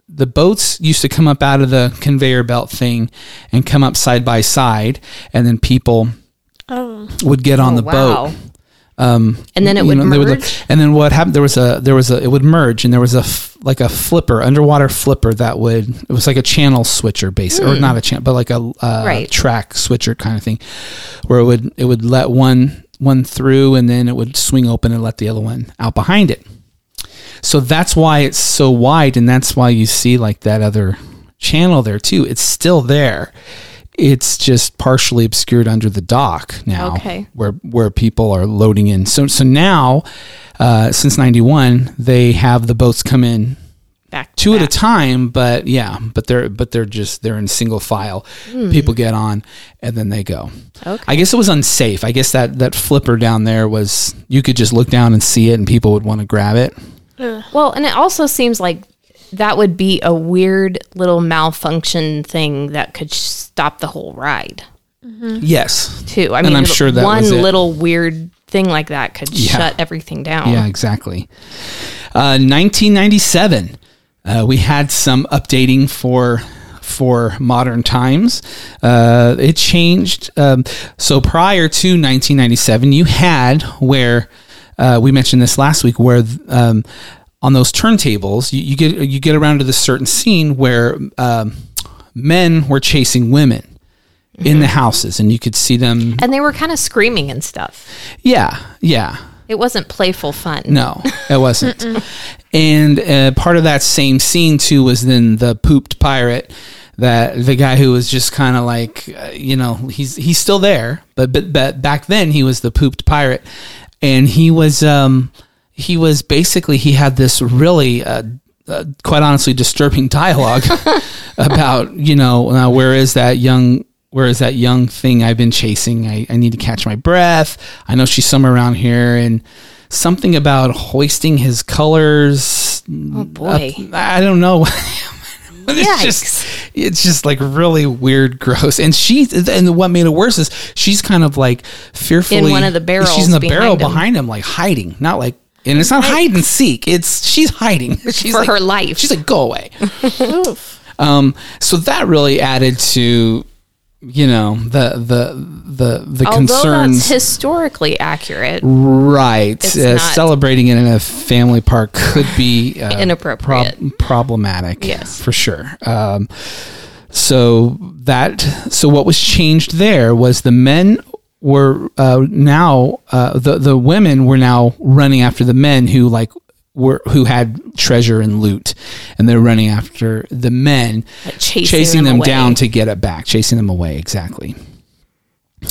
[SPEAKER 2] the boats used to come up out of the conveyor belt thing and come up side by side, and then people
[SPEAKER 4] Oh,
[SPEAKER 2] would get on
[SPEAKER 3] Oh,
[SPEAKER 2] the boat.
[SPEAKER 3] And then it would
[SPEAKER 2] know,
[SPEAKER 3] merge.
[SPEAKER 2] and then what happened? There was a there was a it would merge, and there was a f- like a flipper, underwater flipper that would it was like a channel switcher, basically, or not a channel, but like a uh,
[SPEAKER 3] Right.
[SPEAKER 2] track switcher kind of thing, where it would it would let one one through, and then it would swing open and let the other one out behind it. So that's why it's so wide, and that's why you see like that other channel there too. It's still there. It's just partially obscured under the dock now,
[SPEAKER 3] Okay.
[SPEAKER 2] where where people are loading in. So so now, uh, since '91, they have the boats come in
[SPEAKER 3] back to
[SPEAKER 2] two at a time but yeah but they're but they're just they're in single file people get on and then they go
[SPEAKER 3] Hmm. Okay.
[SPEAKER 2] i guess it was unsafe i guess that that flipper down there was you could just look down and see it and people would want to grab it
[SPEAKER 3] Well, and it also seems like that would be a weird little malfunction thing that could stop the whole ride
[SPEAKER 2] yes
[SPEAKER 3] too. I
[SPEAKER 2] And
[SPEAKER 3] mean,
[SPEAKER 2] I'm sure that
[SPEAKER 3] one
[SPEAKER 2] was it.
[SPEAKER 3] little weird thing like that could
[SPEAKER 2] Yeah.
[SPEAKER 3] shut everything down.
[SPEAKER 2] yeah exactly uh, 1997 uh, we had some updating for for modern times uh, it changed um, so prior to 1997 you had where uh, we mentioned this last week where um, on those turntables you, you get you get around to this certain scene where um, men were chasing women in the houses and you could see them
[SPEAKER 3] And they were kind of screaming and stuff.
[SPEAKER 2] yeah yeah
[SPEAKER 3] It wasn't playful fun.
[SPEAKER 2] no, it wasn't. and uh, part of that same scene too was then the pooped pirate. That the guy who was just kind of like, uh, you know, he's he's still there, but but but back then he was the pooped pirate, and he was um he was basically he had this really uh, uh, quite honestly disturbing dialogue about you know uh, where is that young where is that young thing I've been chasing? I, I need to catch my breath. I know she's somewhere around here. And something about hoisting his colors.
[SPEAKER 3] Oh boy.
[SPEAKER 2] I don't know. It's just it's just like really weird gross. And she and what made it worse is she's kind of like fearfully in
[SPEAKER 3] one of the barrels
[SPEAKER 2] she's in the
[SPEAKER 3] behind
[SPEAKER 2] barrel
[SPEAKER 3] him.
[SPEAKER 2] behind him like hiding not like and it's not hide and seek it's she's hiding she's
[SPEAKER 3] For
[SPEAKER 2] like-
[SPEAKER 3] her life.
[SPEAKER 2] she's like go away um so that really added to you know the the the the
[SPEAKER 3] Although
[SPEAKER 2] concerns
[SPEAKER 3] that's historically accurate,
[SPEAKER 2] Right. Uh, celebrating it in a family park could be uh,
[SPEAKER 3] Inappropriate.
[SPEAKER 2] problematic.
[SPEAKER 3] Yes.
[SPEAKER 2] For sure. Um, so that so what was changed there was the men were uh, now uh, the the women were now running after the men who like were who had treasure and loot and they're running after the men
[SPEAKER 3] Like chasing
[SPEAKER 2] them,
[SPEAKER 3] them
[SPEAKER 2] down to get it back chasing them away exactly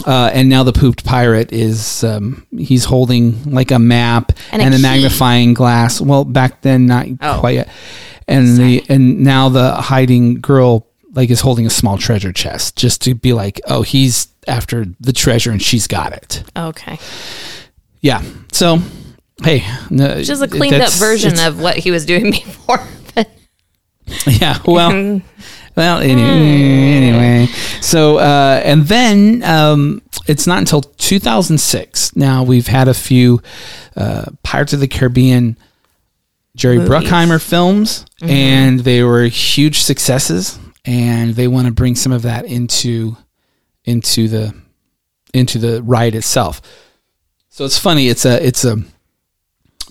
[SPEAKER 2] uh, and now the pooped pirate is um, he's holding like a map
[SPEAKER 3] And
[SPEAKER 2] and,
[SPEAKER 3] a
[SPEAKER 2] a magnifying glass. Well, back then not
[SPEAKER 3] Oh.
[SPEAKER 2] quite yet. And the and now the hiding girl like is holding a small treasure chest just to be like, oh, he's after the treasure and she's got it.
[SPEAKER 3] okay,
[SPEAKER 2] Yeah. So hey, no,
[SPEAKER 3] just a cleaned up version of what he was doing before. But
[SPEAKER 2] Yeah. Well. Well, anyway, anyway. So, uh, and then um, it's not until 2006. Now we've had a few uh, Pirates of the Caribbean Jerry
[SPEAKER 3] Movies.
[SPEAKER 2] Bruckheimer films, and they were huge successes. And they want to bring some of that into into the into the ride itself. So it's funny. It's a it's a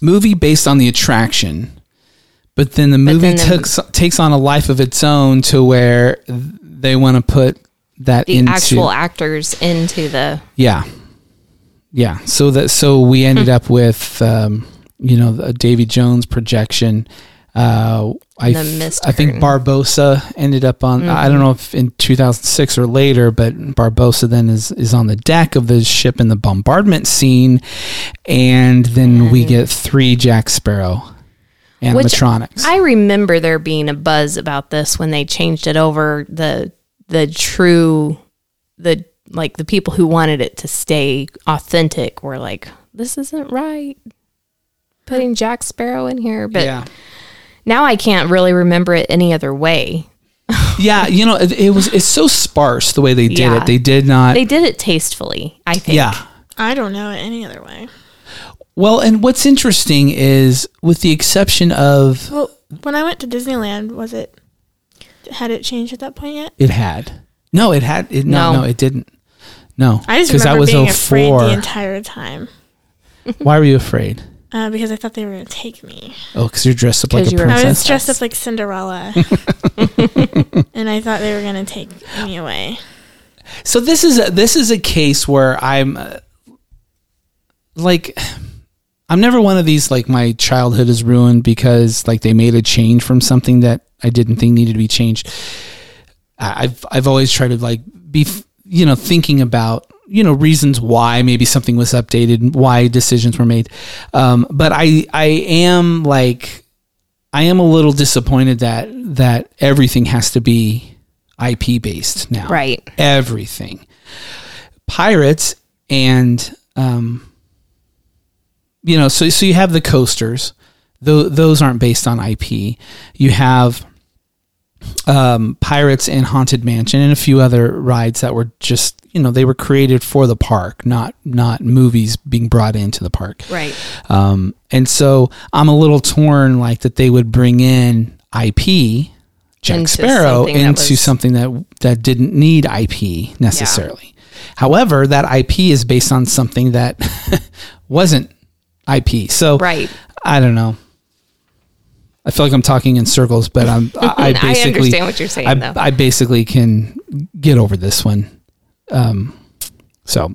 [SPEAKER 2] movie based on the attraction, but then the movie
[SPEAKER 3] then the-
[SPEAKER 2] takes takes on a life of its own to where they want to put that
[SPEAKER 3] the
[SPEAKER 2] into
[SPEAKER 3] actual actors into the
[SPEAKER 2] yeah yeah so that so we ended up with um, you know a Davy Jones projection. Uh, I
[SPEAKER 3] The
[SPEAKER 2] f-
[SPEAKER 3] mist
[SPEAKER 2] I think.
[SPEAKER 3] Mm-hmm.
[SPEAKER 2] Barbossa ended up on. I don't know if in 2006 or later, but Barbossa then is is on the deck of the ship in the bombardment scene, and then we get three Jack Sparrow animatronics.
[SPEAKER 3] I remember there being a buzz about this when they changed it over the the true the like the people who wanted it to stay authentic were like this isn't right putting Jack Sparrow in here but
[SPEAKER 2] yeah.
[SPEAKER 3] Now I can't really remember it any other way.
[SPEAKER 2] Yeah, you know, it, it was it's so sparse the way they did
[SPEAKER 3] Yeah.
[SPEAKER 2] it. They did not.
[SPEAKER 3] They did it tastefully, I think.
[SPEAKER 2] yeah.
[SPEAKER 4] I don't know it any other way.
[SPEAKER 2] Well, and what's interesting is, with the exception of
[SPEAKER 4] Well, when I went to Disneyland, was it had it changed at that point yet?
[SPEAKER 2] it had no, it had it, no,
[SPEAKER 3] No.
[SPEAKER 2] no, it didn't. No,
[SPEAKER 4] I just
[SPEAKER 2] 'Cause
[SPEAKER 4] remember being afraid
[SPEAKER 2] 04.
[SPEAKER 4] the entire time
[SPEAKER 2] Why were you afraid?
[SPEAKER 4] Uh, because I thought they were going to take me.
[SPEAKER 2] Oh, because you're dressed up like a
[SPEAKER 3] you were-
[SPEAKER 4] I was dressed up like Cinderella, and I thought they were going to take me away.
[SPEAKER 2] So this is a, this is a case where I'm uh, like I'm never one of these like my childhood is ruined because like they made a change from something that I didn't think needed to be changed. I've I've always tried to like be you know thinking about you know reasons why maybe something was updated and why decisions were made. Um, but I I am like I am a little disappointed that that everything has to be IP based now.
[SPEAKER 3] Right.
[SPEAKER 2] Everything. Pirates and um you know, so so you have the coasters. Tho- those aren't based on IP. You have um, Pirates and Haunted Mansion and a few other rides that were just you know they were created for the park, not not movies being brought into the park.
[SPEAKER 3] Right.
[SPEAKER 2] Um, and so I'm a little torn, like that they would bring in IP, Jack
[SPEAKER 3] Into
[SPEAKER 2] Sparrow,
[SPEAKER 3] something that
[SPEAKER 2] into
[SPEAKER 3] was-
[SPEAKER 2] something that that didn't need IP necessarily. However, that IP is based on something that wasn't IP. So
[SPEAKER 3] Right.
[SPEAKER 2] I don't know. I feel like I'm talking in circles, but I'm I, I
[SPEAKER 3] I
[SPEAKER 2] basically
[SPEAKER 3] understand what you're saying,
[SPEAKER 2] I,
[SPEAKER 3] though.
[SPEAKER 2] I basically can get over this one. Um, so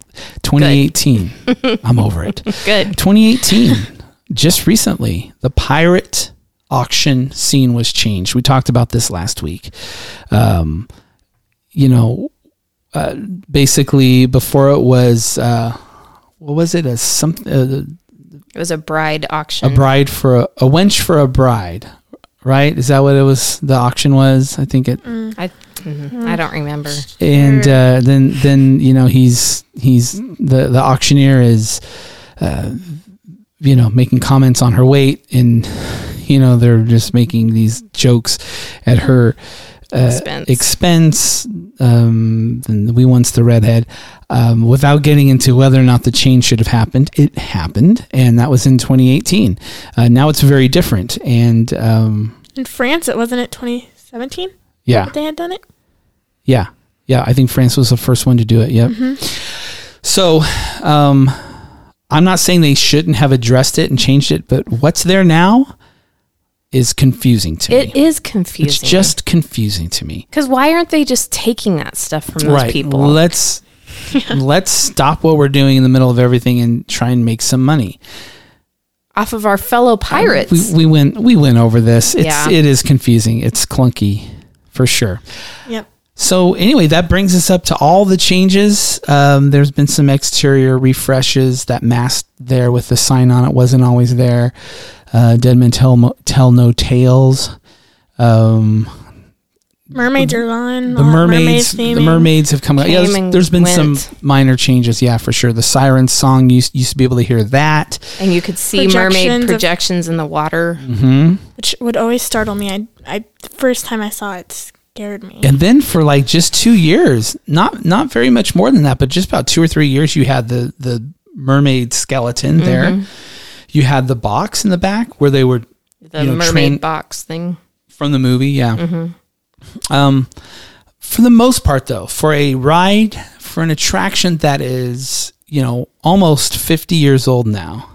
[SPEAKER 2] 2018, I'm over it.
[SPEAKER 3] Good.
[SPEAKER 2] 2018, just recently, the pirate auction scene was changed. We talked about this last week. Um, you know, uh, basically before it was, uh, what was it? A some uh,
[SPEAKER 3] It was a bride auction.
[SPEAKER 2] a bride for a, a wench for a bride, right? Is that what it was? The auction was. I think it.
[SPEAKER 3] I, mhm, I don't remember.
[SPEAKER 2] and uh, then then you know he's he's the the auctioneer is uh, you know making comments on her weight and you know they're just making these jokes at her
[SPEAKER 3] Expense.
[SPEAKER 2] expense um, we once the redhead um, without getting into whether or not the change should have happened it happened and that was in 2018 uh, now it's very different and um,
[SPEAKER 4] In France, it wasn't it 2017
[SPEAKER 2] yeah
[SPEAKER 4] that they had done it.
[SPEAKER 2] Yeah. Yeah. I think France was the first one to do it. Yep. So, um, I'm not saying they shouldn't have addressed it and changed it, but what's there now is confusing to
[SPEAKER 3] It
[SPEAKER 2] me.
[SPEAKER 3] It is confusing.
[SPEAKER 2] It's just confusing to me.
[SPEAKER 3] because why aren't they just taking that stuff from those
[SPEAKER 2] right.
[SPEAKER 3] people?
[SPEAKER 2] Let's let's stop what we're doing in the middle of everything and try and make some money.
[SPEAKER 3] off of our fellow pirates.
[SPEAKER 2] We, we went we went over this. It's
[SPEAKER 3] Yeah.
[SPEAKER 2] it is confusing. It's clunky for sure.
[SPEAKER 4] Yep.
[SPEAKER 2] So anyway, that brings us up to all the changes. Um, there's been some exterior refreshes. That mast there with the sign on it wasn't always there. Uh, Dead Men Tell, tell No Tales. Um,
[SPEAKER 4] Mermaids are gone.
[SPEAKER 2] the
[SPEAKER 4] all
[SPEAKER 2] mermaids, the mermaids have come out. Yeah, there's, there's been
[SPEAKER 3] went.
[SPEAKER 2] some minor changes. Yeah, for sure. The siren song used used to be able to hear that.
[SPEAKER 3] and you could see mermaid
[SPEAKER 4] Projections of-
[SPEAKER 3] in the water.
[SPEAKER 4] which would always startle me. I, I, the first time I saw it scared me.
[SPEAKER 2] And then for like just two years, not not very much more than that, but just about two or three years, you had the the mermaid skeleton there. You had the box in the back where they were
[SPEAKER 3] The
[SPEAKER 2] You know,
[SPEAKER 3] mermaid
[SPEAKER 2] train-
[SPEAKER 3] box thing.
[SPEAKER 2] from the movie. Yeah. Um, for the most part, though, for a ride, for an attraction that is you know almost fifty years old now,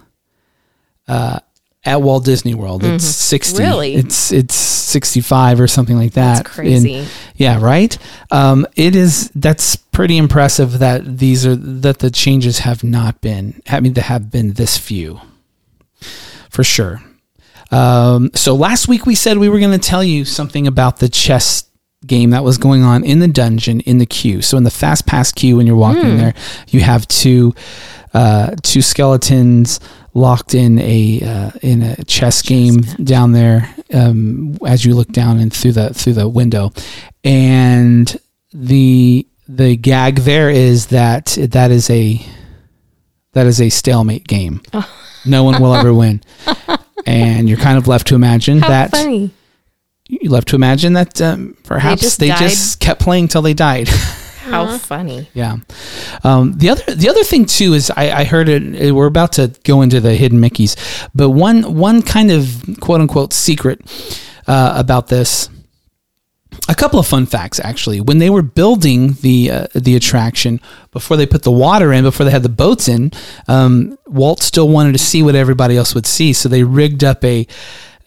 [SPEAKER 2] uh, at Walt Disney World, it's sixty.
[SPEAKER 3] Really?
[SPEAKER 2] It's it's sixty five or something like that.
[SPEAKER 3] That's crazy.
[SPEAKER 2] And- yeah, right. Um, it is. That's pretty impressive that these are that the changes have not been. I mean, there have been this few, for sure. Um, so last week we said we were going to tell you something about the chess game that was going on in the dungeon in the queue. So in the fast pass queue, when you're walking there, you have two uh, two skeletons locked in a uh, in a chess game down there um, as you look down and through the through the window, and the the gag there is that that is a that is a stalemate game. No one will ever win, and you're kind of left to imagine
[SPEAKER 3] How
[SPEAKER 2] that
[SPEAKER 3] funny.
[SPEAKER 2] you left to imagine that um, perhaps
[SPEAKER 3] just
[SPEAKER 2] they just, kept playing till they died.
[SPEAKER 3] How funny.
[SPEAKER 2] yeah. Um, the other the other thing too is I, I heard it, it- We're about to go into the hidden Mickey's, but one one kind of quote unquote secret uh, about this. A couple of fun facts actually. When they were building the uh, the attraction before they put the water in, before they had the boats in, um, Walt still wanted to see what everybody else would see, so they rigged up a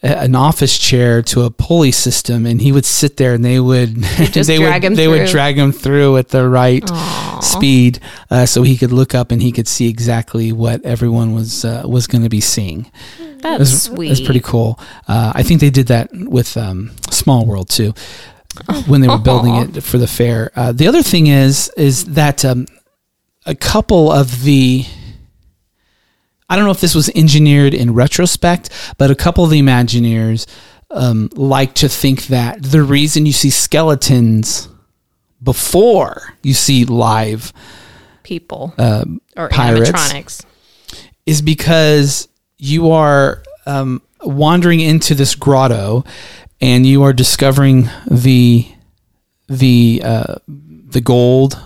[SPEAKER 2] an office chair to a pulley system, and he would sit there, and they would they
[SPEAKER 3] drag
[SPEAKER 2] would
[SPEAKER 3] him
[SPEAKER 2] they would drag him through at the right speed, uh, so he could look up and he could see exactly what everyone was uh, was going to be seeing.
[SPEAKER 3] That's
[SPEAKER 2] It was,
[SPEAKER 3] sweet.
[SPEAKER 2] Was pretty cool. Uh, I think they did that with um, Small World too, when they were building it for the fair. Uh, the other thing is is that um, a couple of the I don't know if this was engineered in retrospect, but a couple of the Imagineers um, like to think that the reason you see skeletons before you see live
[SPEAKER 3] People
[SPEAKER 2] Um,
[SPEAKER 3] or
[SPEAKER 2] pirates.
[SPEAKER 3] animatronics.
[SPEAKER 2] is because you are um, wandering into this grotto and you are discovering the the uh, the gold.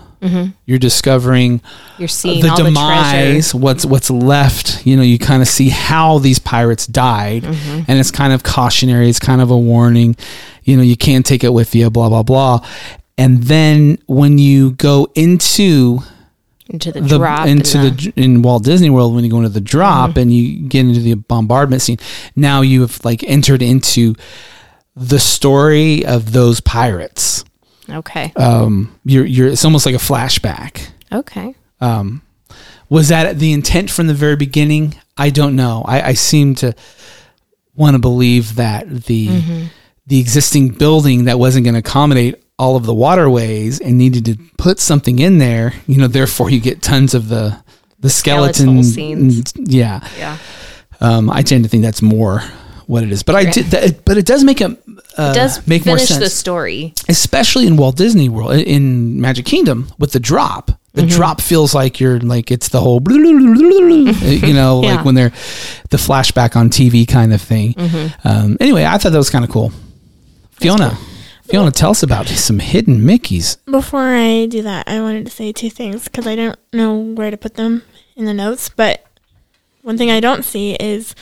[SPEAKER 2] You're discovering
[SPEAKER 3] You're seeing
[SPEAKER 2] the
[SPEAKER 3] the
[SPEAKER 2] demise,
[SPEAKER 3] treasure.
[SPEAKER 2] what's what's left. You know, you kind of see how these pirates died,
[SPEAKER 3] Mm-hmm.
[SPEAKER 2] and it's kind of cautionary. It's kind of a warning. You know, you can't take it with you. Blah blah blah. And then when you go into
[SPEAKER 3] into the,
[SPEAKER 2] the
[SPEAKER 3] drop
[SPEAKER 2] into
[SPEAKER 3] and
[SPEAKER 2] the, in Walt Disney World when you go into the drop
[SPEAKER 3] Mm-hmm.
[SPEAKER 2] and you get into the bombardment scene. Now you have like entered into the story of those pirates.
[SPEAKER 3] okay
[SPEAKER 2] Um, you're you're it's almost like a flashback.
[SPEAKER 3] okay
[SPEAKER 2] Um, was that the intent from the very beginning? I don't know. I, I seem to want to believe that the
[SPEAKER 3] Mm-hmm.
[SPEAKER 2] the existing building that wasn't going to accommodate all of the waterways and needed to put something in there. You know, therefore you get tons of the the skeleton
[SPEAKER 3] Skeletal scenes.
[SPEAKER 2] Yeah,
[SPEAKER 3] yeah
[SPEAKER 2] um, I tend to think that's more what it is. But I did that. But it does make a uh,
[SPEAKER 3] it does
[SPEAKER 2] make more
[SPEAKER 3] finish
[SPEAKER 2] sense
[SPEAKER 3] the story
[SPEAKER 2] especially in Walt Disney World, in Magic Kingdom, with the drop. The
[SPEAKER 3] Mm-hmm.
[SPEAKER 2] drop feels like you're like it's the whole, you know,
[SPEAKER 3] Yeah.
[SPEAKER 2] like when they're the flashback on TV kind of thing.
[SPEAKER 3] Mm-hmm.
[SPEAKER 2] Um, anyway, I thought that was kind of cool. Fiona, Fiona, tell us about some hidden Mickeys.
[SPEAKER 4] Before I do that, I wanted to say two things because I don't know where to put them in the notes. But one thing I don't see is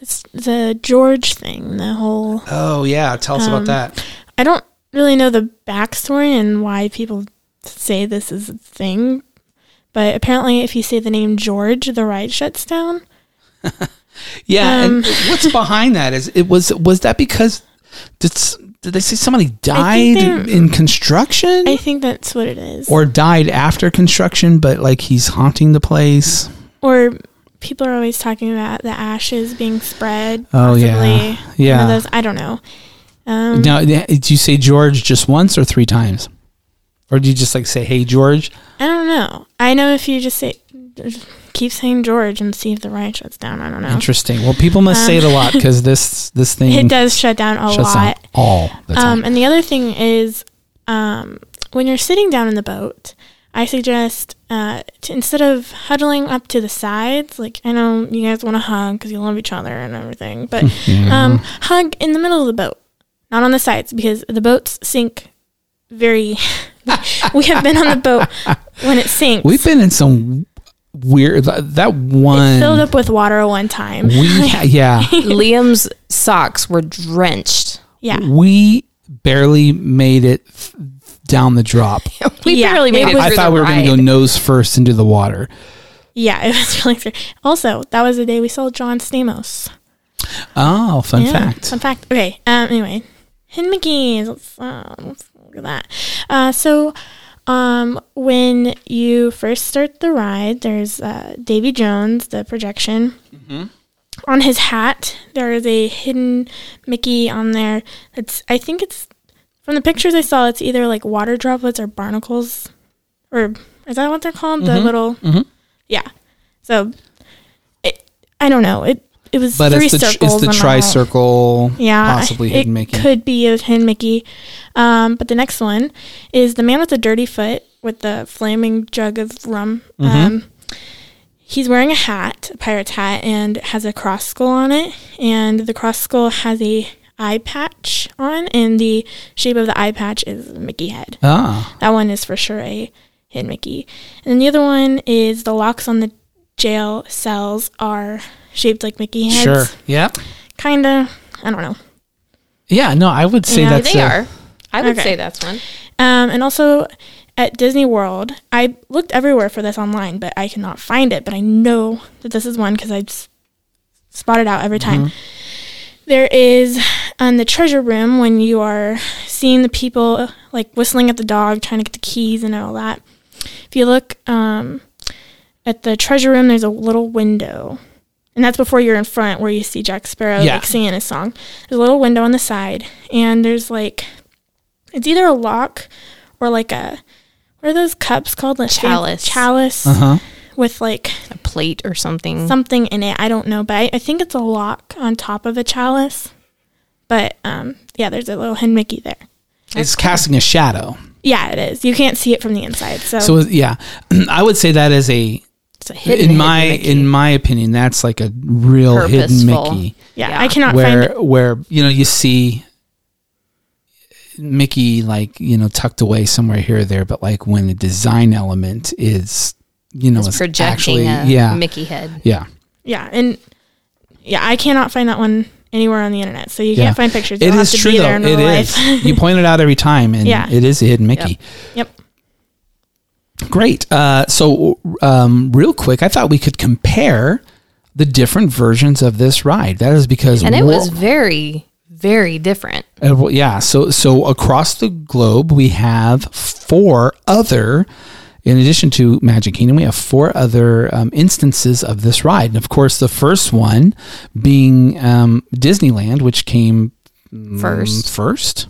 [SPEAKER 4] it's the George thing. The whole
[SPEAKER 2] Oh yeah, tell us
[SPEAKER 4] Um,
[SPEAKER 2] about that.
[SPEAKER 4] I don't really know the backstory and why people say this is a thing. But apparently, if you say the name George, the ride shuts down.
[SPEAKER 2] Yeah,
[SPEAKER 4] um,
[SPEAKER 2] and what's behind that? Is it was was that because did did they say somebody died in construction?
[SPEAKER 4] I think that's what it is.
[SPEAKER 2] or died after construction, but like he's haunting the place.
[SPEAKER 4] Or people are always talking about the ashes being spread.
[SPEAKER 2] Oh, yeah.
[SPEAKER 4] possibly. One
[SPEAKER 2] Yeah.
[SPEAKER 4] of those, I don't know. Um,
[SPEAKER 2] Now, did you say George just once or three times, or do you just like say, "Hey, George"?
[SPEAKER 4] I don't know. I know if you just say, keep saying George and see if the ride shuts down. I don't know.
[SPEAKER 2] Interesting. Well, people must say it a lot because this this thing
[SPEAKER 4] It does shut down a
[SPEAKER 2] shuts down
[SPEAKER 4] lot.
[SPEAKER 2] all the time.
[SPEAKER 4] Um, and the other thing is, um, when you're sitting down in the boat, I suggest uh, to, instead of huddling up to the sides, like I know you guys want to hug because you love each other and everything, but um, hug in the middle of the boat, not on the sides, because the boats sink very. we have been on the boat when it sinks.
[SPEAKER 2] We've been in some weird that, that one.
[SPEAKER 4] filled up with water one time.
[SPEAKER 2] we yeah
[SPEAKER 3] liam's socks were drenched
[SPEAKER 4] yeah.
[SPEAKER 2] we barely made it f- down the drop.
[SPEAKER 3] we
[SPEAKER 4] Yeah,
[SPEAKER 3] barely made
[SPEAKER 4] it
[SPEAKER 3] it,
[SPEAKER 2] I thought we were going to go nose first into the water.
[SPEAKER 4] Yeah, it was really scary. Also, that was the day we saw John Stamos.
[SPEAKER 2] Oh, fun
[SPEAKER 4] Yeah,
[SPEAKER 2] fact.
[SPEAKER 4] Fun fact. Okay. Um. Anyway, hidden Mickeys. Let's, uh, let's look at that. Uh. So, um, when you first start the ride, there's uh, Davy Jones, the projection. On his hat, there is a hidden Mickey on there. It's. I think it's from the pictures I saw. It's either like water droplets or barnacles, or is that what they're called? The little.
[SPEAKER 2] mhm.
[SPEAKER 4] Yeah. So, it. I don't know. It. It was
[SPEAKER 2] But
[SPEAKER 4] three
[SPEAKER 2] it's the
[SPEAKER 4] circles.
[SPEAKER 2] it's the tricircle,
[SPEAKER 4] Yeah,
[SPEAKER 2] possibly
[SPEAKER 4] it
[SPEAKER 2] hidden Mickey.
[SPEAKER 4] could be a hidden Mickey. Um, but the next one is the man with the dirty foot with the flaming jug of rum.
[SPEAKER 2] Mm-hmm.
[SPEAKER 4] Um, he's wearing a hat, a pirate's hat, and has a cross skull on it. And the cross skull has a eye patch on, and the shape of the eye patch is Mickey head.
[SPEAKER 2] Ah,
[SPEAKER 4] That one is for sure a hidden Mickey. And then the other one is the locks on the jail cells are shaped like Mickey heads.
[SPEAKER 2] sure. Yeah.
[SPEAKER 4] Kinda. I don't know.
[SPEAKER 2] Yeah, no, I would say
[SPEAKER 4] Yeah,
[SPEAKER 2] that's
[SPEAKER 3] they
[SPEAKER 2] a-
[SPEAKER 3] are i would
[SPEAKER 4] Okay.
[SPEAKER 3] say that's one
[SPEAKER 4] Um, and also at Disney World, I looked everywhere for this online, but I cannot find it. But I know that this is one because I s- spot it out every time. There is on the treasure room when you are seeing the people like whistling at the dog, trying to get the keys and all that. If you look um, at the treasure room, there's a little window. And that's before you're in front where you see Jack Sparrow
[SPEAKER 2] Yeah.
[SPEAKER 4] like singing his song. There's a little window on the side, and there's like it's either a lock or like a what are those cups called? Like
[SPEAKER 3] Chalice.
[SPEAKER 4] Chalice
[SPEAKER 2] Uh-huh.
[SPEAKER 4] With like
[SPEAKER 3] a plate or something
[SPEAKER 4] something in it. I don't know, but I, I think it's a lock on top of a chalice. But um, yeah, there's a little hidden Mickey there.
[SPEAKER 2] it's casting a shadow.
[SPEAKER 4] Yeah, it is. You can't see it from the inside. So,
[SPEAKER 2] So yeah, I would say that is a
[SPEAKER 3] It's a hidden
[SPEAKER 2] in my
[SPEAKER 3] hidden
[SPEAKER 2] in my opinion that's like a real hidden Mickey
[SPEAKER 4] yeah,
[SPEAKER 3] yeah.
[SPEAKER 4] I cannot find
[SPEAKER 2] where
[SPEAKER 4] it.
[SPEAKER 2] where you know you see Mickey like you know tucked away somewhere here or there, but like when the design element is you know
[SPEAKER 3] it's
[SPEAKER 2] is
[SPEAKER 3] projecting
[SPEAKER 2] actually
[SPEAKER 3] a
[SPEAKER 2] yeah
[SPEAKER 3] Mickey head.
[SPEAKER 2] yeah
[SPEAKER 4] Yeah, and yeah, I cannot find that one anywhere on the internet. So you
[SPEAKER 2] Yeah.
[SPEAKER 4] can't find pictures.
[SPEAKER 2] it
[SPEAKER 4] You'll
[SPEAKER 2] is
[SPEAKER 4] have to
[SPEAKER 2] true
[SPEAKER 4] be
[SPEAKER 2] though
[SPEAKER 4] there in
[SPEAKER 2] it
[SPEAKER 4] real
[SPEAKER 2] is
[SPEAKER 4] life.
[SPEAKER 2] you point it out every time and
[SPEAKER 4] Yeah.
[SPEAKER 2] it is a hidden Mickey
[SPEAKER 4] yep.
[SPEAKER 2] great uh, so um, real quick I thought we could compare the different versions of this ride that is because
[SPEAKER 3] And it
[SPEAKER 2] War-
[SPEAKER 3] was very, very different.
[SPEAKER 2] Uh, well, yeah. So so across the globe, we have four other. In addition to Magic Kingdom, we have four other um, instances of this ride, and of course, the first one being um, Disneyland, which came mm,
[SPEAKER 3] First.
[SPEAKER 2] First,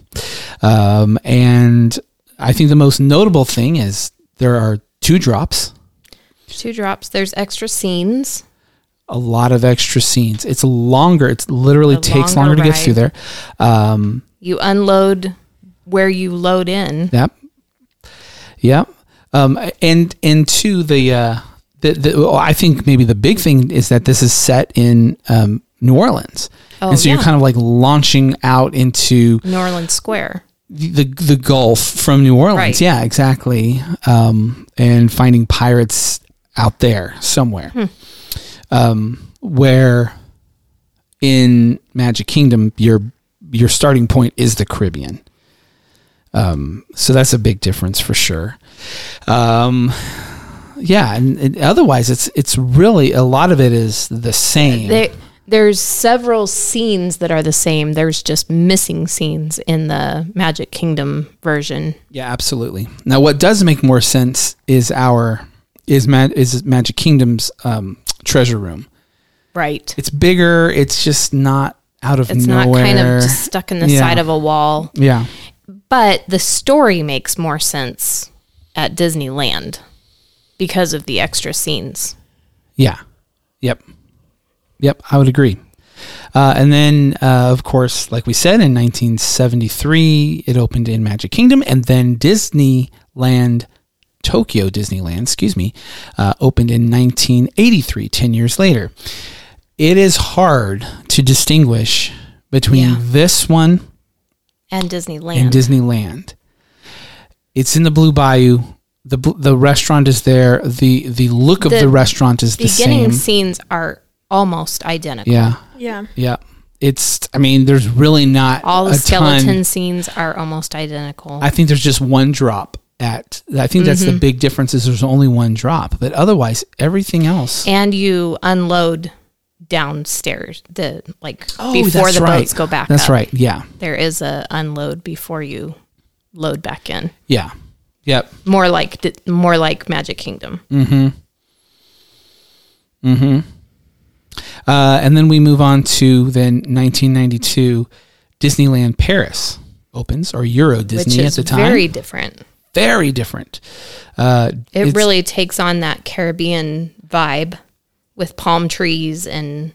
[SPEAKER 2] um, and I think the most notable thing is there are two drops,
[SPEAKER 3] Two drops. There's extra scenes.
[SPEAKER 2] a lot of extra scenes. It's longer. It literally takes
[SPEAKER 3] longer
[SPEAKER 2] longer to get through there. Um,
[SPEAKER 3] You unload where you load in.
[SPEAKER 2] Yep. Yep. Um, and and to the, uh, the, the well, I think maybe the big thing is that this is set in um, New Orleans,
[SPEAKER 3] Oh,
[SPEAKER 2] and so you're kind of like launching out into
[SPEAKER 3] New Orleans Square.
[SPEAKER 2] the the Gulf from New Orleans.
[SPEAKER 3] Right.
[SPEAKER 2] Yeah, exactly. Um, and finding pirates out there somewhere,
[SPEAKER 3] Hmm.
[SPEAKER 2] um, where in Magic Kingdom your your starting point is the Caribbean. Um, so that's a big difference for sure. Um, yeah, and, and otherwise it's it's really a lot of it is the same.
[SPEAKER 3] There, there's several scenes that are the same. There's just missing scenes in the Magic Kingdom version.
[SPEAKER 2] Yeah, absolutely. Now, what does make more sense is our is Ma- is Magic Kingdom's um, treasure room.
[SPEAKER 3] Right.
[SPEAKER 2] It's bigger. It's just not out of nowhere.
[SPEAKER 3] It's
[SPEAKER 2] nowhere.
[SPEAKER 3] not kind of just stuck in the
[SPEAKER 2] Yeah.
[SPEAKER 3] side of a wall.
[SPEAKER 2] yeah,
[SPEAKER 3] But the story makes more sense at Disneyland because of the extra scenes.
[SPEAKER 2] yeah, yep, yep. I would agree. Uh, and then, uh, of course, like we said, in 1973, it opened in Magic Kingdom, and then Disneyland, Tokyo Disneyland, excuse me, uh, opened in 1983, 10 years later. It is hard to distinguish between
[SPEAKER 3] Yeah.
[SPEAKER 2] this one
[SPEAKER 3] And Disneyland.
[SPEAKER 2] in Disneyland. It's in the Blue Bayou. the The restaurant is there. the The look of
[SPEAKER 3] The
[SPEAKER 2] the restaurant is the same.
[SPEAKER 3] Beginning scenes are almost identical.
[SPEAKER 2] Yeah,
[SPEAKER 4] Yeah.
[SPEAKER 2] yeah. It's. I mean, there's really not
[SPEAKER 3] All the
[SPEAKER 2] a
[SPEAKER 3] skeleton
[SPEAKER 2] ton.
[SPEAKER 3] scenes are almost identical.
[SPEAKER 2] I think there's just one drop at. I think that's
[SPEAKER 3] Mm-hmm.
[SPEAKER 2] the big difference. Is there's only one drop, but otherwise everything else.
[SPEAKER 3] and you unload downstairs the like
[SPEAKER 2] Oh,
[SPEAKER 3] before the
[SPEAKER 2] right.
[SPEAKER 3] boats go back
[SPEAKER 2] That's
[SPEAKER 3] up.
[SPEAKER 2] right. Yeah.
[SPEAKER 3] There is a unload before you load back in.
[SPEAKER 2] Yeah. Yep.
[SPEAKER 3] More like more like Magic Kingdom. Mm-hmm. Mm-hmm.
[SPEAKER 2] Uh, and then we move on to then 1992, Disneyland Paris opens or Euro Disney at the time.
[SPEAKER 3] very different.
[SPEAKER 2] very different. Uh,
[SPEAKER 3] It really takes on that Caribbean vibe with palm trees and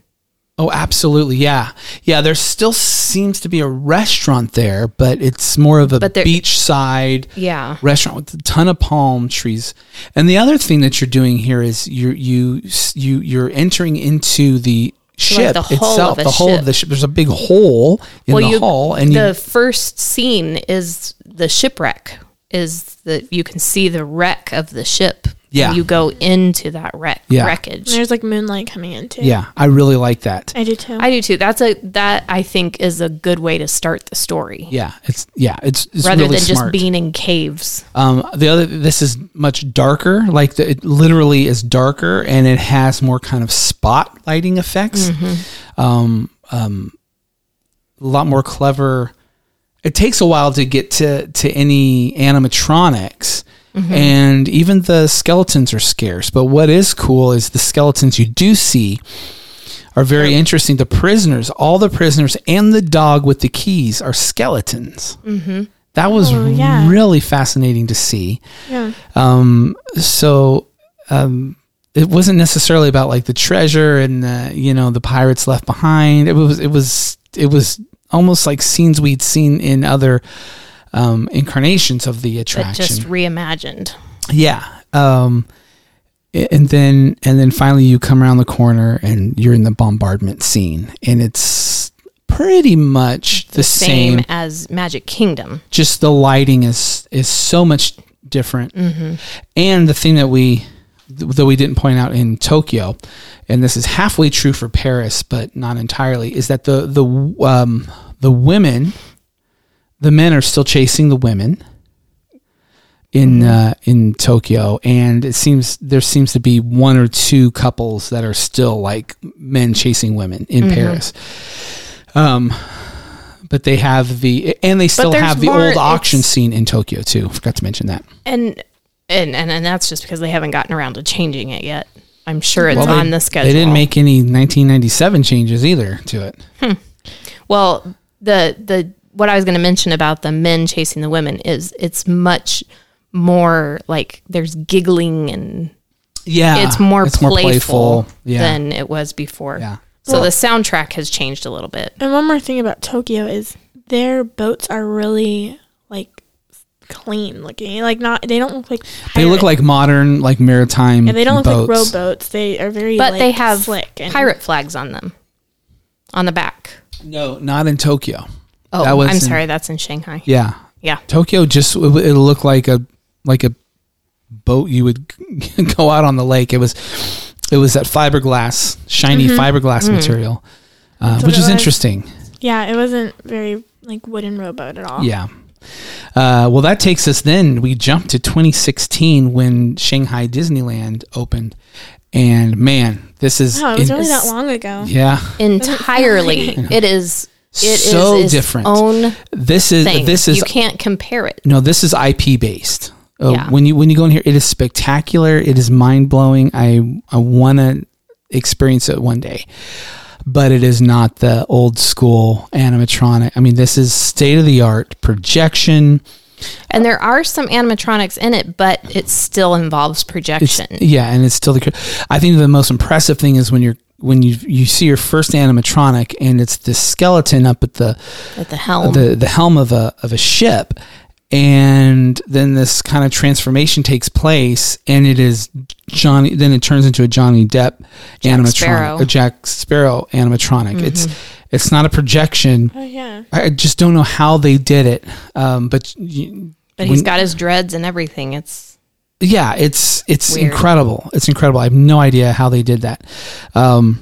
[SPEAKER 2] Oh, absolutely. Yeah. Yeah. There still seems to be a restaurant there, but it's more of a beachside
[SPEAKER 3] yeah.
[SPEAKER 2] restaurant with a ton of palm trees. And the other thing that you're doing here is you you you you're entering into the ship
[SPEAKER 3] the hull
[SPEAKER 2] itself, the hull of the ship. There's a big hole in the
[SPEAKER 3] you,
[SPEAKER 2] hull, and
[SPEAKER 3] the
[SPEAKER 2] you,
[SPEAKER 3] first scene is the shipwreck. Is that you can see the wreck of the ship.
[SPEAKER 2] Yeah.
[SPEAKER 3] And you go into that wreck
[SPEAKER 2] Yeah.
[SPEAKER 3] wreckage.
[SPEAKER 4] There's like moonlight coming in too.
[SPEAKER 2] yeah, I really like that.
[SPEAKER 4] I do too.
[SPEAKER 3] I do too. That's a that I think is a good way to start the story.
[SPEAKER 2] Yeah, it's yeah, it's, it's
[SPEAKER 3] rather
[SPEAKER 2] really
[SPEAKER 3] than
[SPEAKER 2] smart.
[SPEAKER 3] just being in caves.
[SPEAKER 2] Um, the other, this is much darker. Like the, it literally is darker, and it has more kind of spot lighting effects. Um, um, a lot more clever. It takes a while to get to to any animatronics, and even the skeletons are scarce. But what is cool is the skeletons you do see are very interesting. The prisoners, all the prisoners, and the dog with the keys are skeletons. Mm-hmm. That was
[SPEAKER 4] Oh, yeah.
[SPEAKER 2] really fascinating to see.
[SPEAKER 4] yeah.
[SPEAKER 2] Um, so um, it wasn't necessarily about like the treasure and the, you know the pirates left behind. It was it was it was almost like scenes we'd seen in other um, incarnations of the attraction.
[SPEAKER 3] just reimagined.
[SPEAKER 2] Yeah. Um, and then and then finally you come around the corner and you're in the bombardment scene and it's pretty much the,
[SPEAKER 3] Same,
[SPEAKER 2] same.
[SPEAKER 3] as Magic Kingdom.
[SPEAKER 2] Just the lighting is is so much different.
[SPEAKER 3] Mm-hmm.
[SPEAKER 2] And the thing that we that we didn't point out in Tokyo, and this is halfway true for Paris, but not entirely, is that the the um, the women, the men are still chasing the women in uh, in Tokyo, and it seems there seems to be one or two couples that are still like men chasing women in Paris. Um, but they have the and they still have the
[SPEAKER 3] more-
[SPEAKER 2] old auction scene in Tokyo too. Forgot to mention that.
[SPEAKER 3] And, and and and that's just because they haven't gotten around to changing it yet. I'm sure it's
[SPEAKER 2] Well,
[SPEAKER 3] on the schedule.
[SPEAKER 2] They didn't make any 1997 changes either to it.
[SPEAKER 3] Well, the the what I was going to mention about the men chasing the women is it's much more like there's giggling and
[SPEAKER 2] Yeah,
[SPEAKER 3] it's more it's playful,
[SPEAKER 2] Yeah,
[SPEAKER 3] than it was before.
[SPEAKER 2] Yeah.
[SPEAKER 3] So the soundtrack has changed a little bit.
[SPEAKER 4] And one more thing about Tokyo is their boats are really like clean looking. Like not they don't look like
[SPEAKER 2] they look like modern, like maritime.
[SPEAKER 4] And they don't look like rowboats. They are very
[SPEAKER 3] But
[SPEAKER 4] like,
[SPEAKER 3] they have
[SPEAKER 4] slick and
[SPEAKER 3] pirate flags on them on the back.
[SPEAKER 2] No, not in Tokyo.
[SPEAKER 3] Oh,
[SPEAKER 2] That was
[SPEAKER 3] I'm
[SPEAKER 2] in-
[SPEAKER 3] sorry, that's in Shanghai.
[SPEAKER 2] Yeah,
[SPEAKER 3] Yeah.
[SPEAKER 2] Tokyo just it it looked like a like a boat you would go out on the lake. It was it was that fiberglass, shiny fiberglass material, uh, which
[SPEAKER 4] it
[SPEAKER 2] is
[SPEAKER 4] was.
[SPEAKER 2] interesting.
[SPEAKER 4] Yeah, it wasn't very like wooden rowboat at all.
[SPEAKER 2] Yeah. Uh, well, that takes us then. We jump to 2016 when Shanghai Disneyland opened, and man, this is
[SPEAKER 4] Oh, it was
[SPEAKER 2] in-
[SPEAKER 4] really that long ago.
[SPEAKER 2] yeah,
[SPEAKER 3] Entirely. It is it is
[SPEAKER 2] So
[SPEAKER 3] its
[SPEAKER 2] different.
[SPEAKER 3] own
[SPEAKER 2] this is
[SPEAKER 3] thing.
[SPEAKER 2] this is
[SPEAKER 3] you can't compare it.
[SPEAKER 2] no, this is IP based. Uh,
[SPEAKER 3] Yeah.
[SPEAKER 2] When you when you go in here, it is spectacular. It is mind blowing. I I want to experience it one day, but it is not the old school animatronic. I mean, this is state of the art projection.
[SPEAKER 3] And there are some animatronics in it, but it still involves
[SPEAKER 2] It's,
[SPEAKER 3] projection.
[SPEAKER 2] yeah, and it's still the. I think the most impressive thing is when you're when you you see your first animatronic and it's this skeleton up at the
[SPEAKER 3] at the helm.
[SPEAKER 2] the the helm of a of a ship, and then this kind of transformation takes place, and it is Johnny. Then it turns into a Johnny Depp animatronic,
[SPEAKER 3] Sparrow.
[SPEAKER 2] a Jack Sparrow animatronic. It's it's not a projection.
[SPEAKER 4] Oh yeah.
[SPEAKER 2] I just don't know how they did it, um, but. You,
[SPEAKER 3] but he's
[SPEAKER 2] when-
[SPEAKER 3] got his dreads and everything. It's
[SPEAKER 2] yeah, it's it's
[SPEAKER 3] Weird.
[SPEAKER 2] incredible. It's incredible. I have no idea how they did that. Um,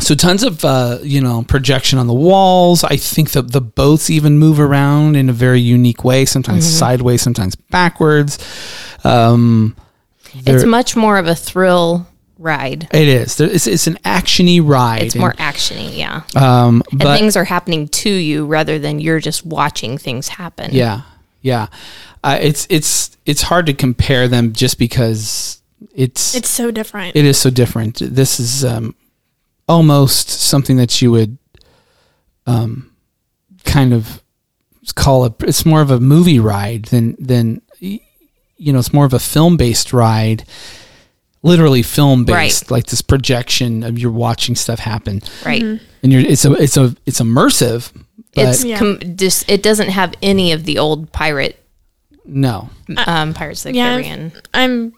[SPEAKER 2] so tons of uh, you know projection on the walls. I think that the boats even move around in a very unique way. Sometimes
[SPEAKER 3] Mm-hmm.
[SPEAKER 2] sideways, sometimes backwards. Um,
[SPEAKER 3] it's much more of a thrill ride.
[SPEAKER 2] it is. It's, it's an actiony ride.
[SPEAKER 3] It's more actiony, yeah.
[SPEAKER 2] um,
[SPEAKER 3] and
[SPEAKER 2] but
[SPEAKER 3] things are happening to you rather than you're just watching things happen.
[SPEAKER 2] yeah, yeah. Uh, it's it's it's hard to compare them just because it's
[SPEAKER 4] It's so different.
[SPEAKER 2] it is so different. This is um, almost something that you would um, kind of call a. It's more of a movie ride than than you know. It's more of a film based ride, literally film based,
[SPEAKER 3] Right.
[SPEAKER 2] like this projection of you're watching stuff happen,
[SPEAKER 3] Right.
[SPEAKER 2] and you're it's a it's a it's immersive. But
[SPEAKER 3] It's
[SPEAKER 4] Yeah.
[SPEAKER 3] com- just it doesn't have any of the old pirate
[SPEAKER 2] no,
[SPEAKER 3] um Pirates of the
[SPEAKER 4] yeah,
[SPEAKER 3] Caribbean.
[SPEAKER 4] I'm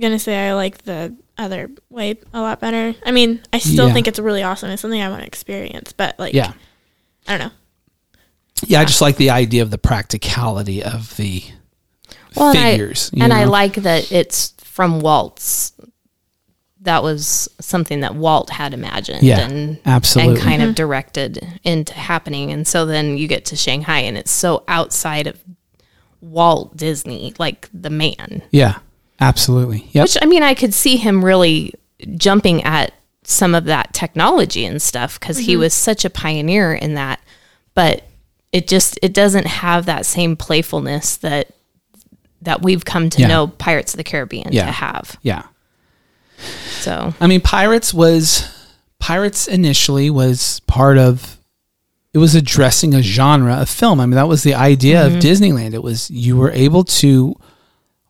[SPEAKER 4] gonna say I like the other way a lot better. I mean, I still
[SPEAKER 2] Yeah.
[SPEAKER 4] think it's really awesome. It's something I want to experience, but like,
[SPEAKER 2] yeah,
[SPEAKER 4] I don't know.
[SPEAKER 2] yeah. I just like the idea of the practicality of the
[SPEAKER 3] Well, and I-
[SPEAKER 2] figures. you
[SPEAKER 3] And I like that it's from Walt's. That was something that Walt had imagined
[SPEAKER 2] Yeah,
[SPEAKER 3] and
[SPEAKER 2] absolutely.
[SPEAKER 3] and kind of mm-hmm. directed into happening. And so then you get to Shanghai and it's so outside of Walt Disney, like the man.
[SPEAKER 2] yeah, absolutely. Yep.
[SPEAKER 3] Which I mean, I could see him really jumping at some of that technology and stuff because he mm-hmm. was such a pioneer in that. But it just it doesn't have that same playfulness that that we've come to
[SPEAKER 2] Yeah.
[SPEAKER 3] know Pirates of the Caribbean
[SPEAKER 2] Yeah.
[SPEAKER 3] to have.
[SPEAKER 2] yeah.
[SPEAKER 3] So
[SPEAKER 2] I mean, Pirates was Pirates initially was part of. It was addressing a genre of film. I mean, that was the idea of mm-hmm. Disneyland. It was you were able to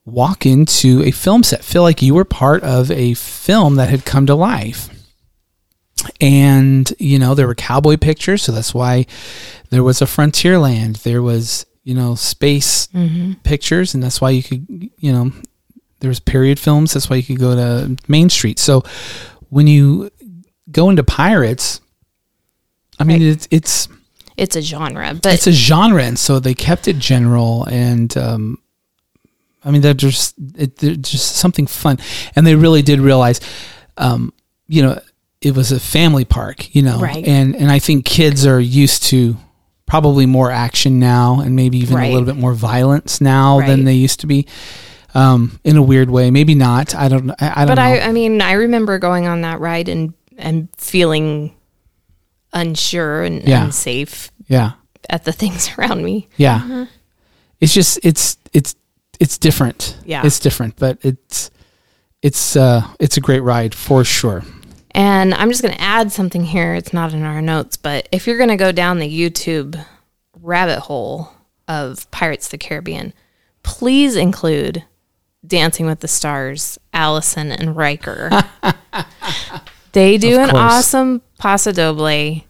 [SPEAKER 2] walk into a film set, feel like you were part of a film that had come to life. and you know there were cowboy pictures so that's why there was a frontierland there was you know space mm-hmm. pictures and that's why you could you know there was period films that's why you could go to main street so when you go into pirates i mean
[SPEAKER 3] Right.
[SPEAKER 2] it's it's
[SPEAKER 3] It's a genre, but
[SPEAKER 2] it's a genre and so they kept it general and um i mean they're just it, they're just something fun and they really did realize um you know it was a family park you know
[SPEAKER 3] Right.
[SPEAKER 2] and and i think kids are used to probably more action now and maybe even
[SPEAKER 3] Right.
[SPEAKER 2] a little bit more violence now than they used to be um in a weird way maybe not i don't i, I don't
[SPEAKER 3] but
[SPEAKER 2] know
[SPEAKER 3] I, I mean, I remember going on that ride and and feeling unsure and
[SPEAKER 2] Yeah.
[SPEAKER 3] unsafe
[SPEAKER 2] yeah
[SPEAKER 3] at the things around me.
[SPEAKER 2] Yeah. It's just it's it's it's different.
[SPEAKER 3] Yeah.
[SPEAKER 2] It's different, but it's it's uh it's a great ride for sure.
[SPEAKER 3] And I'm just going to add something here. It's not in our notes, but if you're going to go down the YouTube rabbit hole of Pirates of the Caribbean, please include Dancing with the Stars, Allison and Riker. they do an awesome paso doble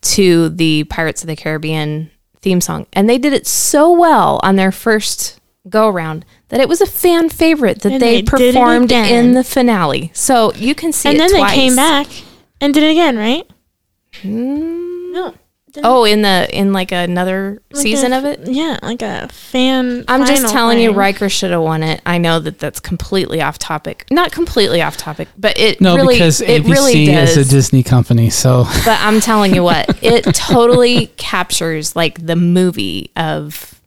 [SPEAKER 3] to the Pirates of the Caribbean theme song. And they did it so well on their first go around that it was a fan favorite that
[SPEAKER 4] And
[SPEAKER 3] they,
[SPEAKER 4] they
[SPEAKER 3] performed in the finale. So you can see
[SPEAKER 4] and
[SPEAKER 3] it
[SPEAKER 4] then
[SPEAKER 3] twice.
[SPEAKER 4] they came back and did it again, right?
[SPEAKER 3] Mm.
[SPEAKER 4] No.
[SPEAKER 3] Oh, in the in like another
[SPEAKER 4] Like
[SPEAKER 3] season
[SPEAKER 4] a-
[SPEAKER 3] of it.
[SPEAKER 4] Yeah, like a fan.
[SPEAKER 3] I'm just
[SPEAKER 4] final
[SPEAKER 3] telling you. Riker should have won it. I know that that's completely off topic. Not completely off topic, but it
[SPEAKER 2] No,
[SPEAKER 3] really,
[SPEAKER 2] because
[SPEAKER 3] it
[SPEAKER 2] ABC
[SPEAKER 3] really does.
[SPEAKER 2] is a Disney company, so
[SPEAKER 3] but I'm telling you what, it totally captures like the movie of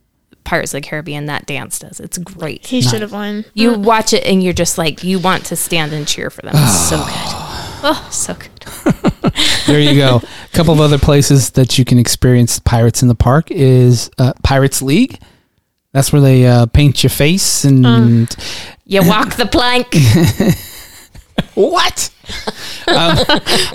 [SPEAKER 3] Pirates of the Caribbean that dance does. It's great.
[SPEAKER 4] He should have won.
[SPEAKER 3] You watch it and you're just like you want to stand and cheer for them. It's so good. Oh, so good.
[SPEAKER 2] there you go. A couple of other places that you can experience pirates in the park is uh, Pirates League. That's where they uh, paint your face and
[SPEAKER 3] You walk the plank.
[SPEAKER 2] what? um,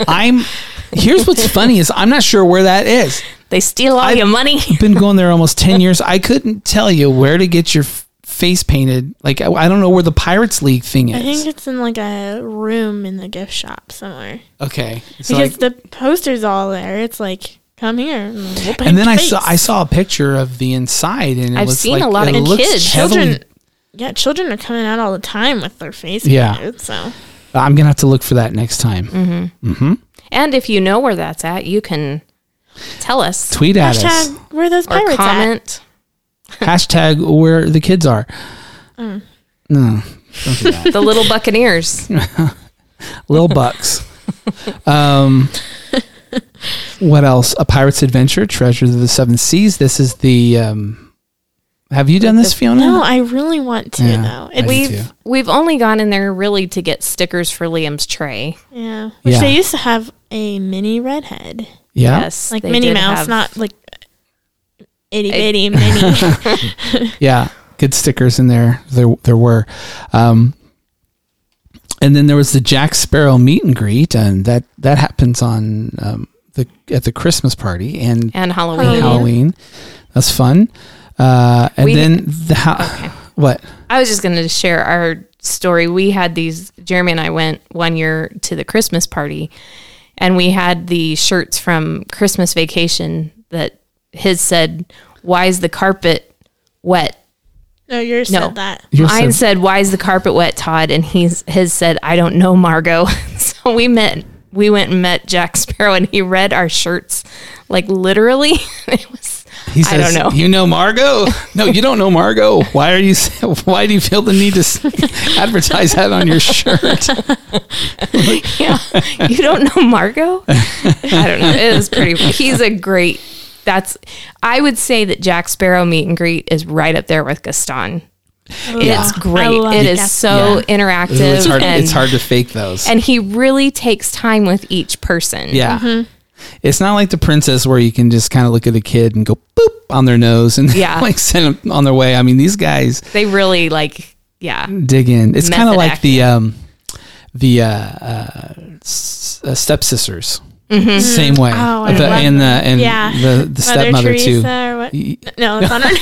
[SPEAKER 2] I'm. Here's what's funny is I'm not sure where that is.
[SPEAKER 3] They steal all your money.
[SPEAKER 2] I've been going there almost 10 years. I couldn't tell you where to get your f- face painted. Like, I, I don't know where the Pirates League thing is.
[SPEAKER 4] I think it's in like a room in the gift shop somewhere.
[SPEAKER 2] Okay. It's
[SPEAKER 4] because
[SPEAKER 2] like,
[SPEAKER 4] the poster's all there. It's like, come here. And, we'll paint
[SPEAKER 2] and then
[SPEAKER 4] your
[SPEAKER 2] I saw. I saw a picture of the inside, and it
[SPEAKER 3] I've
[SPEAKER 2] was
[SPEAKER 3] seen
[SPEAKER 2] like,
[SPEAKER 3] a lot of
[SPEAKER 2] looks
[SPEAKER 3] kids.
[SPEAKER 2] heavily-
[SPEAKER 4] children. Yeah, children are coming out all the time with their face
[SPEAKER 2] Yeah.
[SPEAKER 4] painted. So
[SPEAKER 2] I'm gonna have to look for that next time.
[SPEAKER 3] Mm-hmm. Mm-hmm. And if you know where that's at, you can tell us
[SPEAKER 2] Tweet at us.
[SPEAKER 4] where those
[SPEAKER 3] or
[SPEAKER 4] pirates at?
[SPEAKER 3] Comment.
[SPEAKER 2] Hashtag where the kids are.
[SPEAKER 4] Mm.
[SPEAKER 2] No, don't do that.
[SPEAKER 3] The little Buccaneers.
[SPEAKER 2] Little bucks. Um, what else? A Pirate's Adventure, Treasure of the Seven Seas. This is the. Um, have you done this, Fiona?
[SPEAKER 4] No, I really want to
[SPEAKER 2] Yeah,
[SPEAKER 4] though.
[SPEAKER 2] I
[SPEAKER 3] We've
[SPEAKER 2] too.
[SPEAKER 3] we've only gone in there really to get stickers for Liam's tray.
[SPEAKER 4] yeah, which
[SPEAKER 2] Yeah.
[SPEAKER 4] they used to have a mini redhead,
[SPEAKER 2] yeah.
[SPEAKER 3] Yes,
[SPEAKER 4] like
[SPEAKER 3] they
[SPEAKER 4] Minnie Mouse,
[SPEAKER 3] have-
[SPEAKER 4] not like itty bitty mini.
[SPEAKER 2] Yeah, good stickers in there. There, there were. Um, and then there was the Jack Sparrow meet and greet, and that that happens on um, the at the Christmas party and
[SPEAKER 3] and Halloween.
[SPEAKER 4] Halloween.
[SPEAKER 2] Halloween. That's fun. Uh, and
[SPEAKER 3] We-
[SPEAKER 2] then the ha- what?
[SPEAKER 3] I was just going to share our story. We had these, Jeremy and I went one year to the Christmas party, and we had the shirts from Christmas Vacation that his said, Why is the carpet wet?
[SPEAKER 4] no, yours
[SPEAKER 3] No.
[SPEAKER 4] said that.
[SPEAKER 2] Yours
[SPEAKER 3] Mine
[SPEAKER 2] said-
[SPEAKER 3] said, "Why is the carpet wet, Todd?" And he's his said, "I don't know, Margo." so we met. We went and met Jack Sparrow, and he read our shirts like literally. it was.
[SPEAKER 2] He
[SPEAKER 3] I don't know.
[SPEAKER 2] You know Margo? No, you don't know Margo. Why are you? Why do you feel the need to advertise that on your shirt?
[SPEAKER 3] Yeah, you don't know Margo. I don't know. It was pretty. He's a great. That's. I would say that Jack Sparrow meet and greet is right up there with Gaston. It's great.
[SPEAKER 4] love
[SPEAKER 3] It is
[SPEAKER 4] Gaston.
[SPEAKER 3] so
[SPEAKER 2] Yeah.
[SPEAKER 3] interactive.
[SPEAKER 2] It's hard.
[SPEAKER 3] and,
[SPEAKER 2] it's hard to fake those.
[SPEAKER 3] And he really takes time with each person.
[SPEAKER 2] Yeah. It's not like the princess where you can just kind of look at a kid and go boop on their nose and
[SPEAKER 3] Yeah.
[SPEAKER 2] like send them on their way. I mean, these guys
[SPEAKER 3] They really like. Yeah.
[SPEAKER 2] dig in. It's kind of
[SPEAKER 3] Method
[SPEAKER 2] like the um the uh, uh, s- uh stepsisters.
[SPEAKER 3] Mm-hmm.
[SPEAKER 2] Same way.
[SPEAKER 4] Oh,
[SPEAKER 2] the, and the and
[SPEAKER 4] Yeah.
[SPEAKER 2] the, the
[SPEAKER 4] Mother
[SPEAKER 2] stepmother too.
[SPEAKER 4] No, it's on her.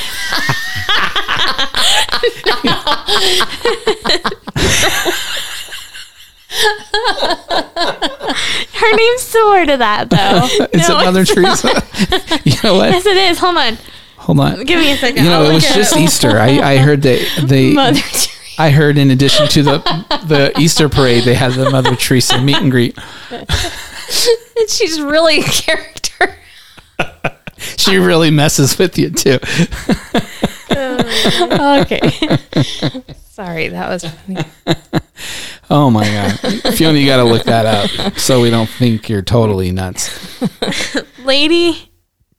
[SPEAKER 3] Her name's similar to that, though.
[SPEAKER 2] Is
[SPEAKER 3] No,
[SPEAKER 2] it Mother Teresa? you know what?
[SPEAKER 4] Yes, it is. Hold on.
[SPEAKER 2] Hold on.
[SPEAKER 4] Give me a second.
[SPEAKER 2] You know,
[SPEAKER 4] I'll
[SPEAKER 2] it was just
[SPEAKER 4] up.
[SPEAKER 2] Easter. I, I heard that they.
[SPEAKER 3] Mother Teresa.
[SPEAKER 2] I heard in addition to the the Easter parade, they had the Mother Teresa meet and greet.
[SPEAKER 3] She's really a character.
[SPEAKER 2] She really messes with you too.
[SPEAKER 3] Oh, okay. Sorry, that was funny.
[SPEAKER 2] Oh my god, Fiona, you got to look that up so we don't think you're totally nuts.
[SPEAKER 4] Lady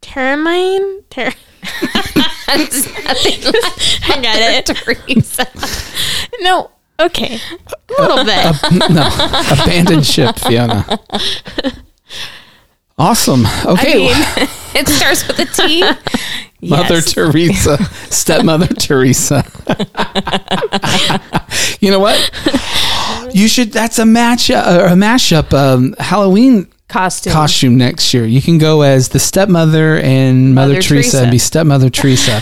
[SPEAKER 4] Tremaine. Ter-
[SPEAKER 3] It's nothing
[SPEAKER 4] I got it.
[SPEAKER 3] Teresa.
[SPEAKER 4] No. Okay.
[SPEAKER 3] A little bit.
[SPEAKER 2] No, abandoned ship, Fiona. Awesome. Okay,
[SPEAKER 3] I mean, it starts with a T.
[SPEAKER 2] Mother
[SPEAKER 3] Yes.
[SPEAKER 2] Teresa, stepmother Teresa. you know what? You should. That's a match. Uh, a mashup. Um, Halloween
[SPEAKER 3] costume.
[SPEAKER 2] costume next year. You can go as the stepmother and Mother,
[SPEAKER 3] Mother
[SPEAKER 2] Teresa, and be stepmother Teresa.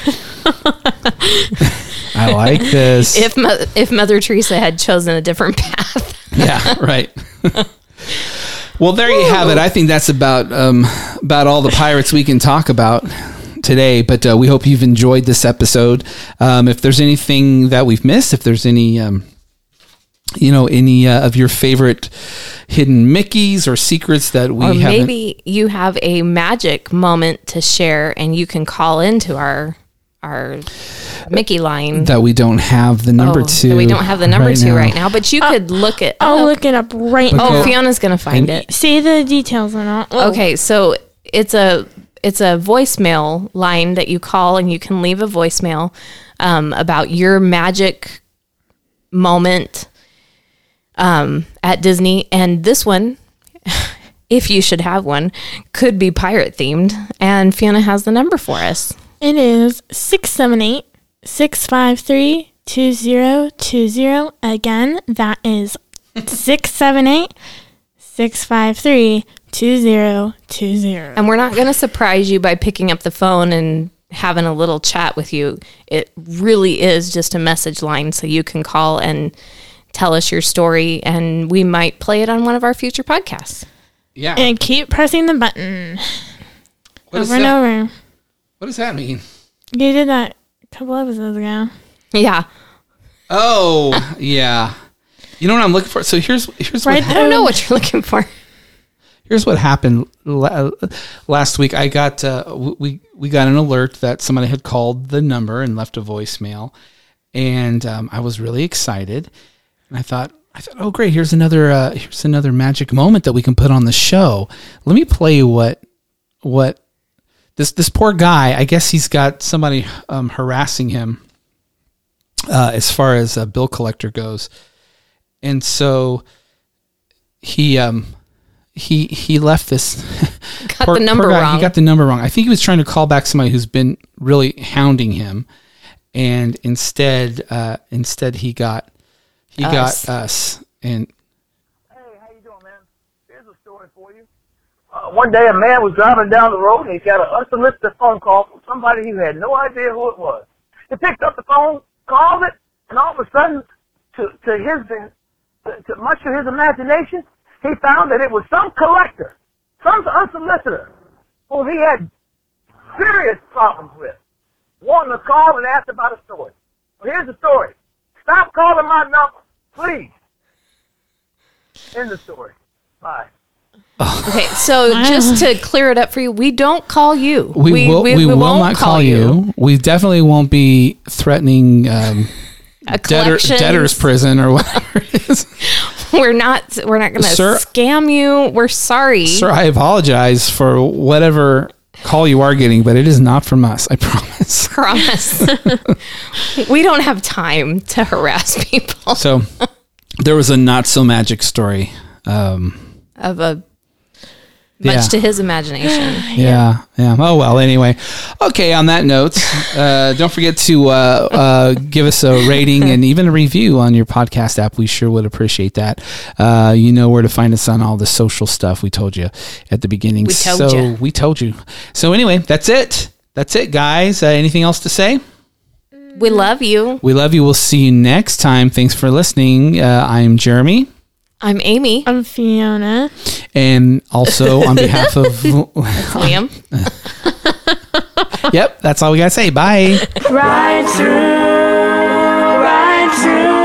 [SPEAKER 2] I like this.
[SPEAKER 3] If Mo- if Mother Teresa had chosen a different path.
[SPEAKER 2] yeah, right. well, there you have it. I think that's about um, about all the pirates we can talk about today. But uh, we hope you've enjoyed this episode. Um, if there's anything that we've missed, if there's any. Um, you know, any uh, of your favorite hidden Mickeys or secrets that we
[SPEAKER 3] or maybe you have a magic moment to share and you can call into our our Mickey line.
[SPEAKER 2] that we don't have the number
[SPEAKER 3] Oh,
[SPEAKER 2] to.
[SPEAKER 3] that we don't have the number
[SPEAKER 2] right
[SPEAKER 3] to
[SPEAKER 2] now.
[SPEAKER 3] right now, but you could look it
[SPEAKER 4] I'll
[SPEAKER 3] up.
[SPEAKER 4] look it up right
[SPEAKER 2] But
[SPEAKER 3] Oh,
[SPEAKER 4] now.
[SPEAKER 2] Okay.
[SPEAKER 3] Fiona's gonna find
[SPEAKER 2] And-
[SPEAKER 3] it.
[SPEAKER 4] Say the details or not. Oh,
[SPEAKER 3] Okay, so it's a it's a voicemail line that you call and you can leave a voicemail um, about your magic moment um, at Disney. And this one, if you should have one, could be pirate themed. And Fiona has the number for us.
[SPEAKER 4] It is 678 653 2020. Again, that is 678 653 2020.
[SPEAKER 3] And we're not going to surprise you by picking up the phone and having a little chat with you. It really is just a message line so you can call and tell us your story and we might play it on one of our future podcasts.
[SPEAKER 2] Yeah.
[SPEAKER 4] And keep pressing the button
[SPEAKER 2] What, does
[SPEAKER 4] over and
[SPEAKER 2] that,
[SPEAKER 4] over.
[SPEAKER 2] what does that mean?
[SPEAKER 4] You did that a couple episodes ago.
[SPEAKER 3] Yeah.
[SPEAKER 2] Oh, yeah. You know what I'm looking for? So here's here's
[SPEAKER 4] Right
[SPEAKER 2] what
[SPEAKER 3] I don't know what you're looking for.
[SPEAKER 2] here's what happened la- last week. I got uh, w- we we got an alert that somebody had called the number and left a voicemail, and um, I was really excited. And I thought, I thought, oh great, here's another uh, here's another magic moment that we can put on the show. Let me play you what what this this poor guy. I guess he's got somebody um, harassing him uh, as far as a bill collector goes, and so he um he he left this
[SPEAKER 3] Got the number
[SPEAKER 2] guy,
[SPEAKER 3] wrong.
[SPEAKER 2] He got the number wrong. I think he was trying to call back somebody who's been really hounding him, and instead uh, instead he got he
[SPEAKER 3] Us.
[SPEAKER 2] got us and
[SPEAKER 5] Hey, how you doing, man? Here's a story for you. Uh, one day, a man was driving down the road and he got an unsolicited phone call from somebody who had no idea who it was. He picked up the phone, called it, and all of a sudden, to to his to, to much of his imagination, he found that it was some collector, some unsolicited, who he had serious problems with. Wanted to call and ask about a story. Well, here's the story. Stop calling my number, please. End the story. Bye.
[SPEAKER 3] Okay, so just to clear it up for you, we don't call you.
[SPEAKER 2] we, will we, will
[SPEAKER 3] won't
[SPEAKER 2] not call you. We definitely won't be threatening um,
[SPEAKER 3] A
[SPEAKER 2] debtor, debtor's prison or whatever it is.
[SPEAKER 3] We're not. We're not going to
[SPEAKER 2] Sir-
[SPEAKER 3] scam you. We're sorry.
[SPEAKER 2] Sir, I apologize for whatever call you are getting, but it is not from us. I promise.
[SPEAKER 3] Promise. we don't have time to harass people
[SPEAKER 2] So there was a not so magic story. Um,
[SPEAKER 3] of a much
[SPEAKER 2] Yeah.
[SPEAKER 3] to his imagination.
[SPEAKER 2] yeah, yeah. Oh well. Anyway, okay. On that note, uh, don't forget to uh, uh, give us a rating and even a review on your podcast app. We sure would appreciate that. Uh, you know where to find us on all the social stuff we told you at the beginning.
[SPEAKER 3] We told
[SPEAKER 2] so
[SPEAKER 3] ya.
[SPEAKER 2] we told you. So anyway, that's it. That's it, guys. Uh, anything else to say?
[SPEAKER 3] We love you.
[SPEAKER 2] We love you. We'll see you next time. Thanks for listening. Uh, I'm Jeremy.
[SPEAKER 3] I'm Amy.
[SPEAKER 4] I'm Fiona.
[SPEAKER 2] And also on behalf of,
[SPEAKER 3] Liam.
[SPEAKER 2] yep, that's all we got to say. Bye.
[SPEAKER 4] Right through, right through.